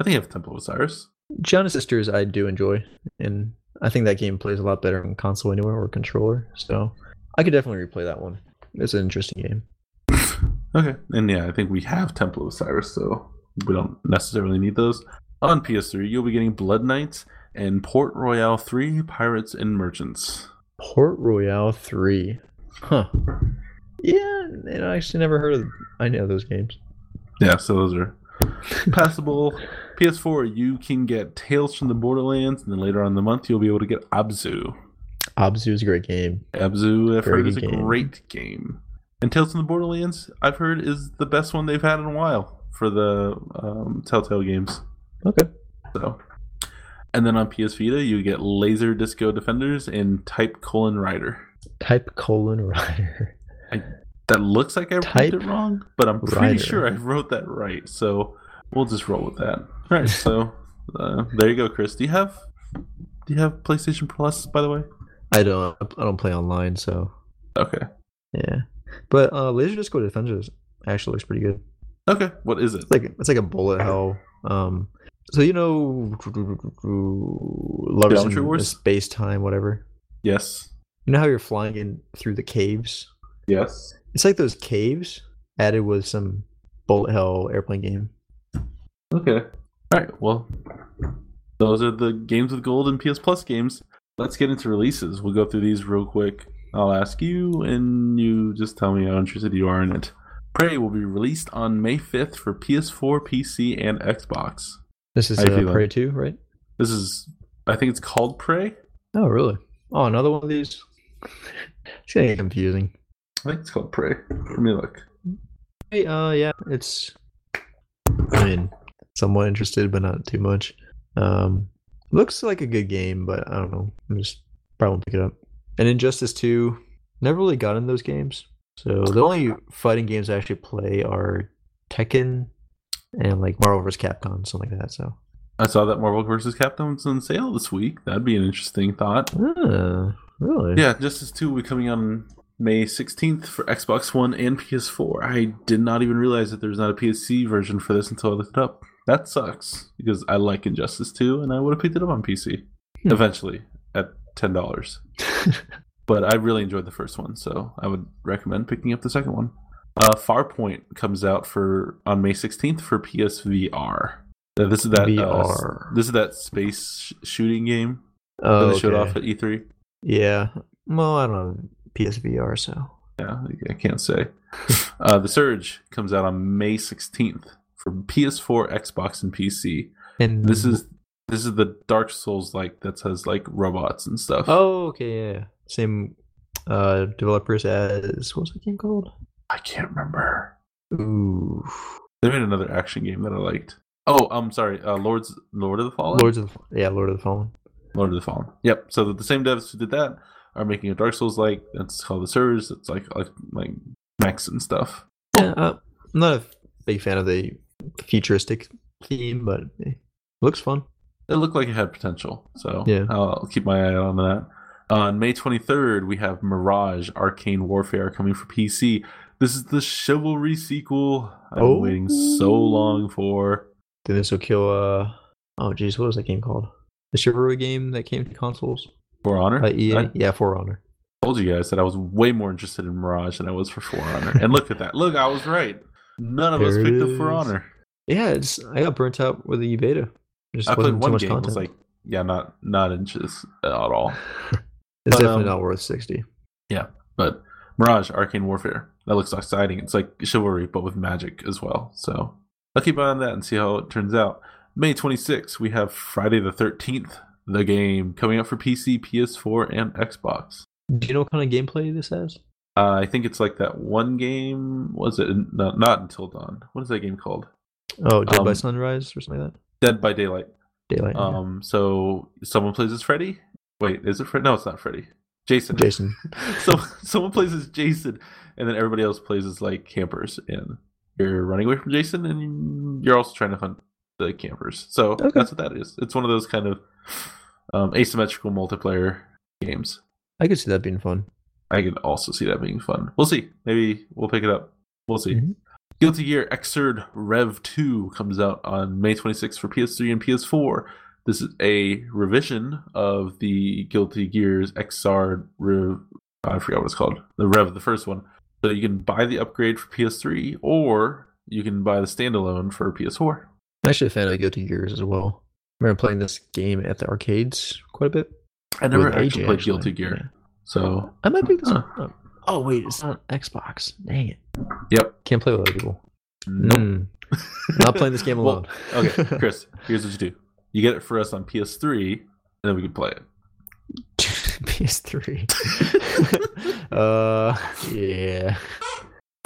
I think I have Temple of Osiris. Giana Sisters I do enjoy, and I think that game plays a lot better on console anywhere or controller. So I could definitely replay that one. It's an interesting game. Okay, and yeah, I think we have Temple of Osiris, so we don't necessarily need those. On PS3, you'll be getting Blood Knights and Port Royale 3 Pirates and Merchants. Port Royale Three, huh? Yeah, and I actually never heard of any of those games. Yeah, so those are passable, PS4, you can get Tales from the Borderlands, and then later on in the month, you'll be able to get Abzu. Abzu is a great game. Abzu, I've Very heard, is a game. great game. And Tales from the Borderlands, I've heard, is the best one they've had in a while for the um, Telltale games. Okay. So, and then on PS Vita, you get Laser Disco Defenders and Type Colon Rider. Type colon rider. That looks like I wrote it wrong, but I'm pretty Rider. sure I wrote that right. So we'll just roll with that. All right. So uh, there you go, Chris. Do you have do you have PlayStation Plus, by the way? I don't. I don't play online, so Okay. yeah. But uh, Laser Disco Defenders actually looks pretty good. Okay. What is it? It's like it's like a bullet hell. Um, so you know, lovers Geometry Wars? space time, whatever. Yes. You know how you're flying in through the caves? Yes. It's like those caves added with some bullet hell airplane game. Okay. All right. Well, those are the games with gold and PS Plus games. Let's get into releases. We'll go through these real quick. I'll ask you, and you just tell me how interested you are in it. Prey will be released on May 5th for PS4, PC, and Xbox. This is uh. Prey 2, right? This is, I think it's called Prey. Oh, really? Oh, another one of these. it's getting confusing. I think it's called Prey. Let me look. Hey, uh, yeah, it's. I mean, somewhat interested, but not too much. Um, looks like a good game, but I don't know. I'm just probably won't pick it up. And Injustice 2, never really got in those games. So the only fighting games I actually play are Tekken and like Marvel vs. Capcom, something like that. So, I saw that Marvel vs. Capcom was on sale this week. That'd be an interesting thought. ah, really? Yeah, Justice 2 will be coming on May 16th for Xbox One and PS4. I did not even realize that there's not a PSC version for this until I looked it up. That sucks because I like Injustice 2 and I would have picked it up on PC Hmm. eventually at $10. But I really enjoyed the first one, so I would recommend picking up the second one. Uh, Farpoint comes out for on May 16th for PSVR. Uh, This is that uh, this is that space sh- shooting game oh, that they showed okay. off at E E3. Yeah. Well, I don't know PSVR, so. Yeah, I can't say. uh, the Surge comes out on May 16th for PS4, Xbox, and PC. And This is this is the Dark Souls like that says like robots and stuff. Oh, okay, yeah. Same uh developers as what's the game called? I can't remember. Ooh. They made another action game that I liked. Oh, I'm sorry. Uh, Lords Lord of the Fallen. Lords of the, yeah, Lord of the Fallen. Lord of the Fallen. Yep. So the, the same devs who did that are making a Dark Souls like that's called the Surge. It's like like like mechs and stuff. Yeah, uh, I'm not a big fan of the futuristic theme, but it looks fun. It looked like it had potential, so Yeah. I'll keep my eye on that. On May 23rd, we have Mirage Arcane Warfare coming for PC. This is the Chivalry sequel I've been waiting so Oh. long for. Then this will kill uh oh geez, what was that game called? The chivalry game that came to consoles For Honor. EA? I yeah, For Honor. I told you guys that I was way more interested in Mirage than I was for For Honor. and look at that. Look, I was right. None of us There it picked up For. Honor. Yeah, it's I got burnt out with the beta. Just I played one much game. content. Was like, yeah, not not inches at all. it's but, definitely um, not worth sixty. Yeah, But Mirage Arcane Warfare. That looks exciting. It's like chivalry, but with magic as well. So I'll keep an eye on that and see how it turns out. May 26th, we have Friday the 13th, the game coming out for PC, PS4, and Xbox. Do you know what kind of gameplay this has? Uh, I think it's like that one game. Was it not, not until dawn? What is that game called? Oh, Dead by Um, Sunrise or something like that. Dead by Daylight. Daylight. yeah. Um, so someone plays as Freddy. Wait, is it Freddy? No, it's not Freddy. Jason. Jason. so someone plays as Jason, and then everybody else plays as like campers, and you're running away from Jason, and you're also trying to hunt the campers. So Okay. that's what that is. It's one of those kind of um, asymmetrical multiplayer games. I could see that being fun. I could also see that being fun. We'll see. Maybe we'll pick it up. We'll see. Mhm. Guilty Gear Xrd Rev 2 comes out on May 26th for PS3 and PS4. This is a revision of the Guilty Gears XR Rev. I forgot what it's called. The Rev, the first one. So you can buy the upgrade for PS3 or you can buy the standalone for PS4. I'm actually a fan of Guilty Gears as well. I remember playing this game at the arcades quite a bit. I never actually AJ, played actually. Guilty Gear. Yeah. So, I might pick this Huh. one up. Oh wait, it's not Xbox. Dang it. yep. Can't play with other people. Nope. Mm. Not playing this game Well, alone. okay, Chris, here's what you do. You get it for us on PS3, and then we can play it. PS3. uh, yeah.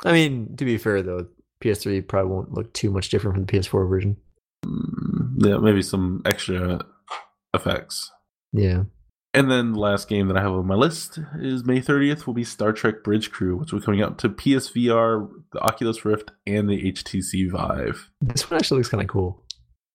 I mean, to be fair though, PS3 probably won't look too much different from the PS4 version. Mm, Yeah, maybe some extra effects. Yeah. And then the last game that I have on my list is May 30th will be Star Trek Bridge Crew, which will be coming out to PSVR, the Oculus Rift, and the HTC Vive. This one actually looks kind of cool.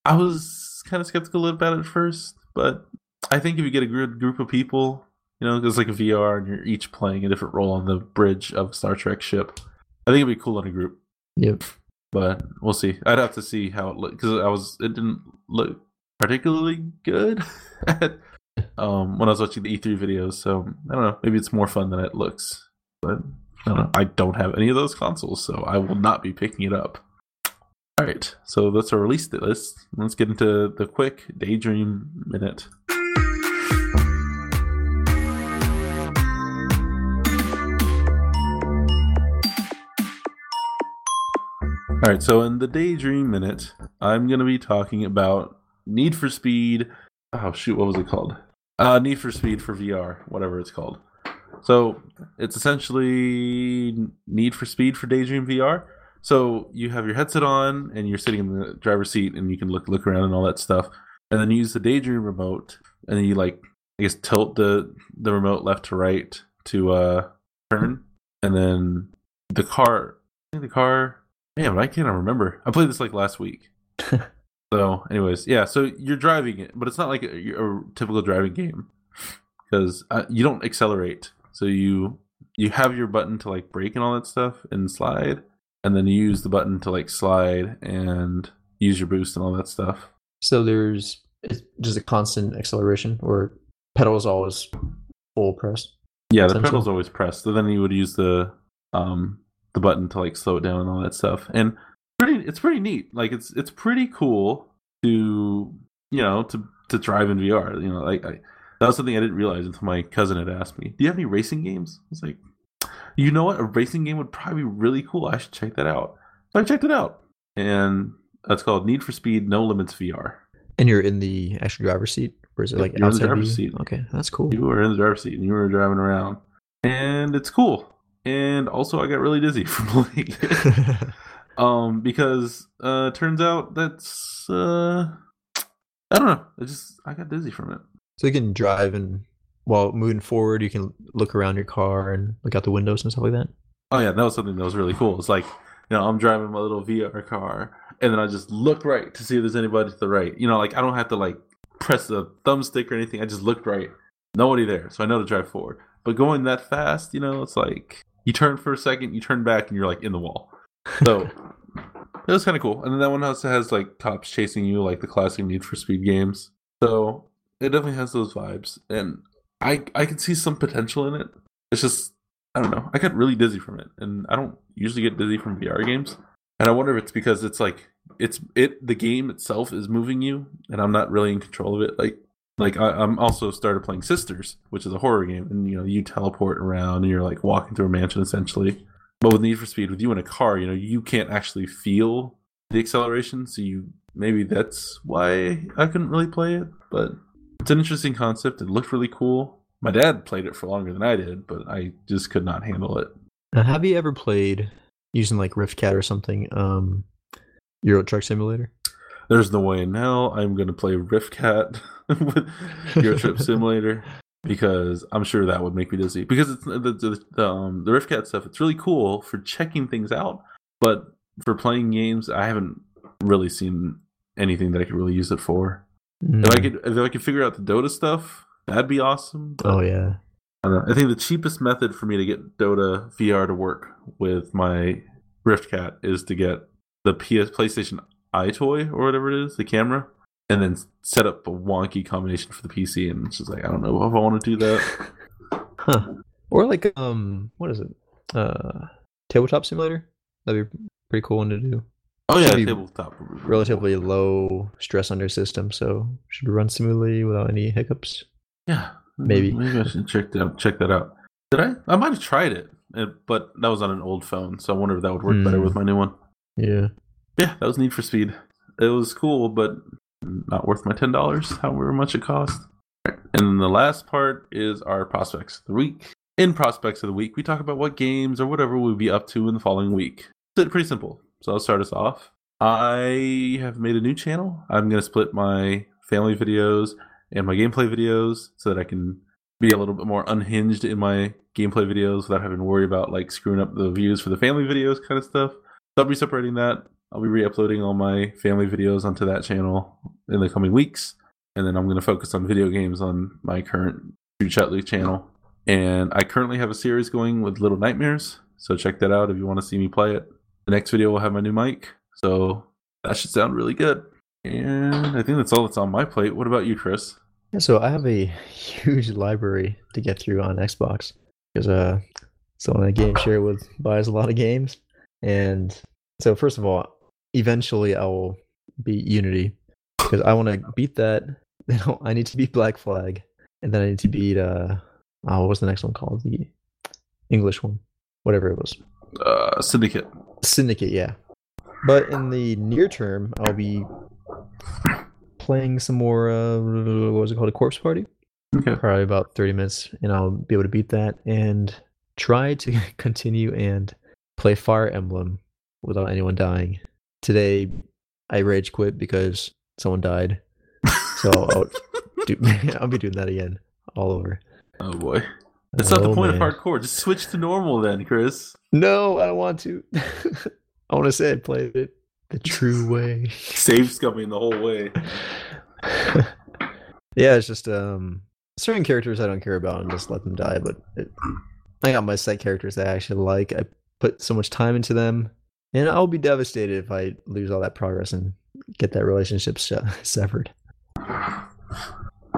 I was kind of skeptical about it at first, but I think if you get a good group of people, you know, it's like a VR and you're each playing a different role on the bridge of a Star Trek ship, I think it'd be cool in a group. Yep. But we'll see. I'd have to see how it looked because I was it didn't look particularly good at, um, when I was watching the E3 videos. So I don't know. Maybe it's more fun than it looks. But I don't know. I don't have any of those consoles, so I will not be picking it up. All right, so that's our release list. Let's get into the quick daydream minute. All right, so in the daydream minute, I'm going to be talking about Need for Speed. Oh shoot, what was it called? Uh, Need for Speed for VR, whatever it's called. So it's essentially Need for Speed for Daydream VR. So you have your headset on and you're sitting in the driver's seat and you can look look around and all that stuff. And then you use the Daydream remote and then you like I guess tilt the the remote left to right to uh turn and then the car I think the car man, I can't remember. I played this like last week. so anyways, yeah, so you're driving it, but it's not like a, a typical driving game because uh, you don't accelerate. So you you have your button to like brake and all that stuff and slide, and then you use the button to like slide and use your boost and all that stuff. So there's just a constant acceleration, or pedal is always full press. Yeah, the pedal's always pressed. So then you would use the um the button to like slow it down and all that stuff. And pretty it's pretty neat. Like it's it's pretty cool to you know to to drive in VR. You know, like I, that was something I didn't realize until my cousin had asked me, "Do you have any racing games?" I was like, "You know what? A racing game would probably be really cool. I should check that out." So I checked it out, and that's called Need for Speed No Limits VR. And you're in the actual driver's seat, or is it like you're in the outside driver's seat. Okay, that's cool. You were in the driver's seat and you were driving around, and it's cool. And also, I got really dizzy from playing it. Um because uh turns out that's uh i don't know. I just i got dizzy from it. So you can drive and while moving forward, you can look around your car and look out the windows and stuff like that. oh yeah that was something that was really cool. It's like you know i'm driving my little vr car and then i just look right to see if there's anybody to the right. You know like i don't have to like press the thumbstick or anything. I just looked right. Nobody there so i know to drive forward. But going that fast you know it's like you turn for a second you turn back and you're like in the wall so it was kind of cool. And then that one also has like cops chasing you like the classic need for speed games. So it definitely has those vibes. And i i can see some potential in it. It's just i don't know. I got really dizzy from it. And i don't usually get dizzy from vr games. And i wonder if it's because it's like it's it the game itself is moving you and i'm not really in control of it. Like like I, i'm also started playing sisters which is a horror game. And you know you teleport around and you're like walking through a mansion essentially but with Need for Speed, with you in a car, you know, you can't actually feel the acceleration. So you maybe that's why I couldn't really play it. But it's an interesting concept. It looked really cool. My dad played it for longer than I did, but I just could not handle it. Now, have you ever played using like Riftcat or something? Um, Euro Truck Simulator. There's no way in hell I'm going to play Riftcat with Euro Trip Simulator because I'm sure that would make me dizzy. Because it's the the, the, um, the Riftcat stuff. It's really cool for checking things out, but for playing games, I haven't really seen anything that I could really use it for. If I Mm. could, if I could figure out the Dota stuff, that'd be awesome. Oh yeah. I, don't know. I think the cheapest method for me to get Dota VR to work with my Riftcat is to get the PS PlayStation EyeToy or whatever it is, the camera, and then set up a wonky combination for the PC. And she's like I don't know if I want to do that. Huh. Or like um, what is it? Uh, tabletop simulator. That'd be pretty cool one to do. Oh yeah, tabletop. Relatively low stress on your system, so should run smoothly without any hiccups. Yeah, Maybe. maybe I should check that check that out. Did I? I might have tried it, uh, but that was on an old phone, so I wonder if that would work better Hmm. with my new one. Yeah. Yeah, that was Need for Speed. It was cool, but not worth my ten dollars. However much it cost. And the last part is our prospects of the week. In prospects of the week, we talk about what games or whatever we'll be up to in the following week. It's pretty simple. So I'll start us off. I have made a new channel. I'm going to split my family videos and my gameplay videos so that I can be a little bit more unhinged in my gameplay videos without having to worry about like screwing up the views for the family videos kind of stuff. So I'll be separating that. I'll be re-uploading all my family videos onto that channel in the coming weeks, and then I'm going to focus on video games on my current Shoot Chatley channel. And I currently have a series going with Little Nightmares, so check that out if you want to see me play it. The next video will have my new mic, so that should sound really good. And I think that's all that's on my plate. What about you, Chris? Yeah, so I have a huge library to get through on Xbox because uh, someone I game share with buys a lot of games, and so first of all, eventually I will beat Unity because I want to beat that. Then I need to beat Black Flag, and then I need to beat uh, oh, what was the next one called? The English one, whatever it was. Uh, Syndicate. Syndicate, yeah. But in the near term, I'll be playing some more. Uh, what was it called? A corpse party. Okay. Probably about thirty minutes, and I'll be able to beat that and try to continue and play Fire Emblem without anyone dying. Today, I rage quit because someone died, so I'll, do, I'll be doing that again all over. Oh boy. That's not the Oh, point man. of hardcore. Just switch to normal then, Chris. No, I don't want to. I want to say I played it the true way. Save scumming the whole way. yeah, it's just um certain characters I don't care about and just let them die. But it, I got my set characters that I actually like. I put so much time into them, and I'll be devastated if I lose all that progress and get that relationship se- severed.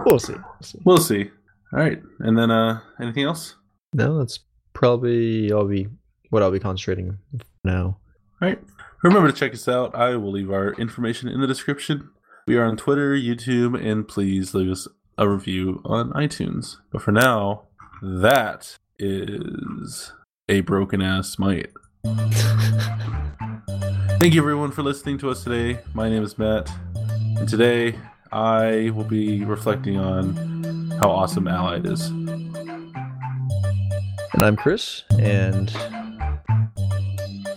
We'll see. We'll see. We'll see. All right. And then uh anything else? No, that's probably I'll be what I'll be concentrating now. All right. Remember to check us out. I will leave our information in the description. We are on Twitter, YouTube, and please leave us a review on iTunes. But for now, that is a broken ass smite. Thank you everyone for listening to us today. My name is Matt, and today I will be reflecting on how awesome Allied is. And I'm Chris, and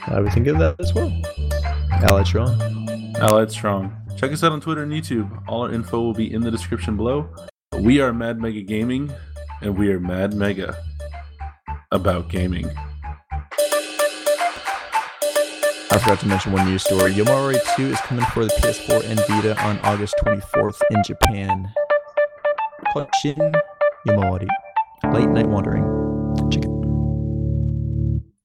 I would think of that as well. Allied Strong. Allied Strong. Check us out on Twitter and YouTube. All our info will be in the description below. We are Mad Mega Gaming, and we are Mad Mega about gaming. I forgot to mention one news story. Yomawari 2 is coming for the PS4 and Vita on August 24th in Japan. Shin Yomawari. Late Night Wandering. Check it.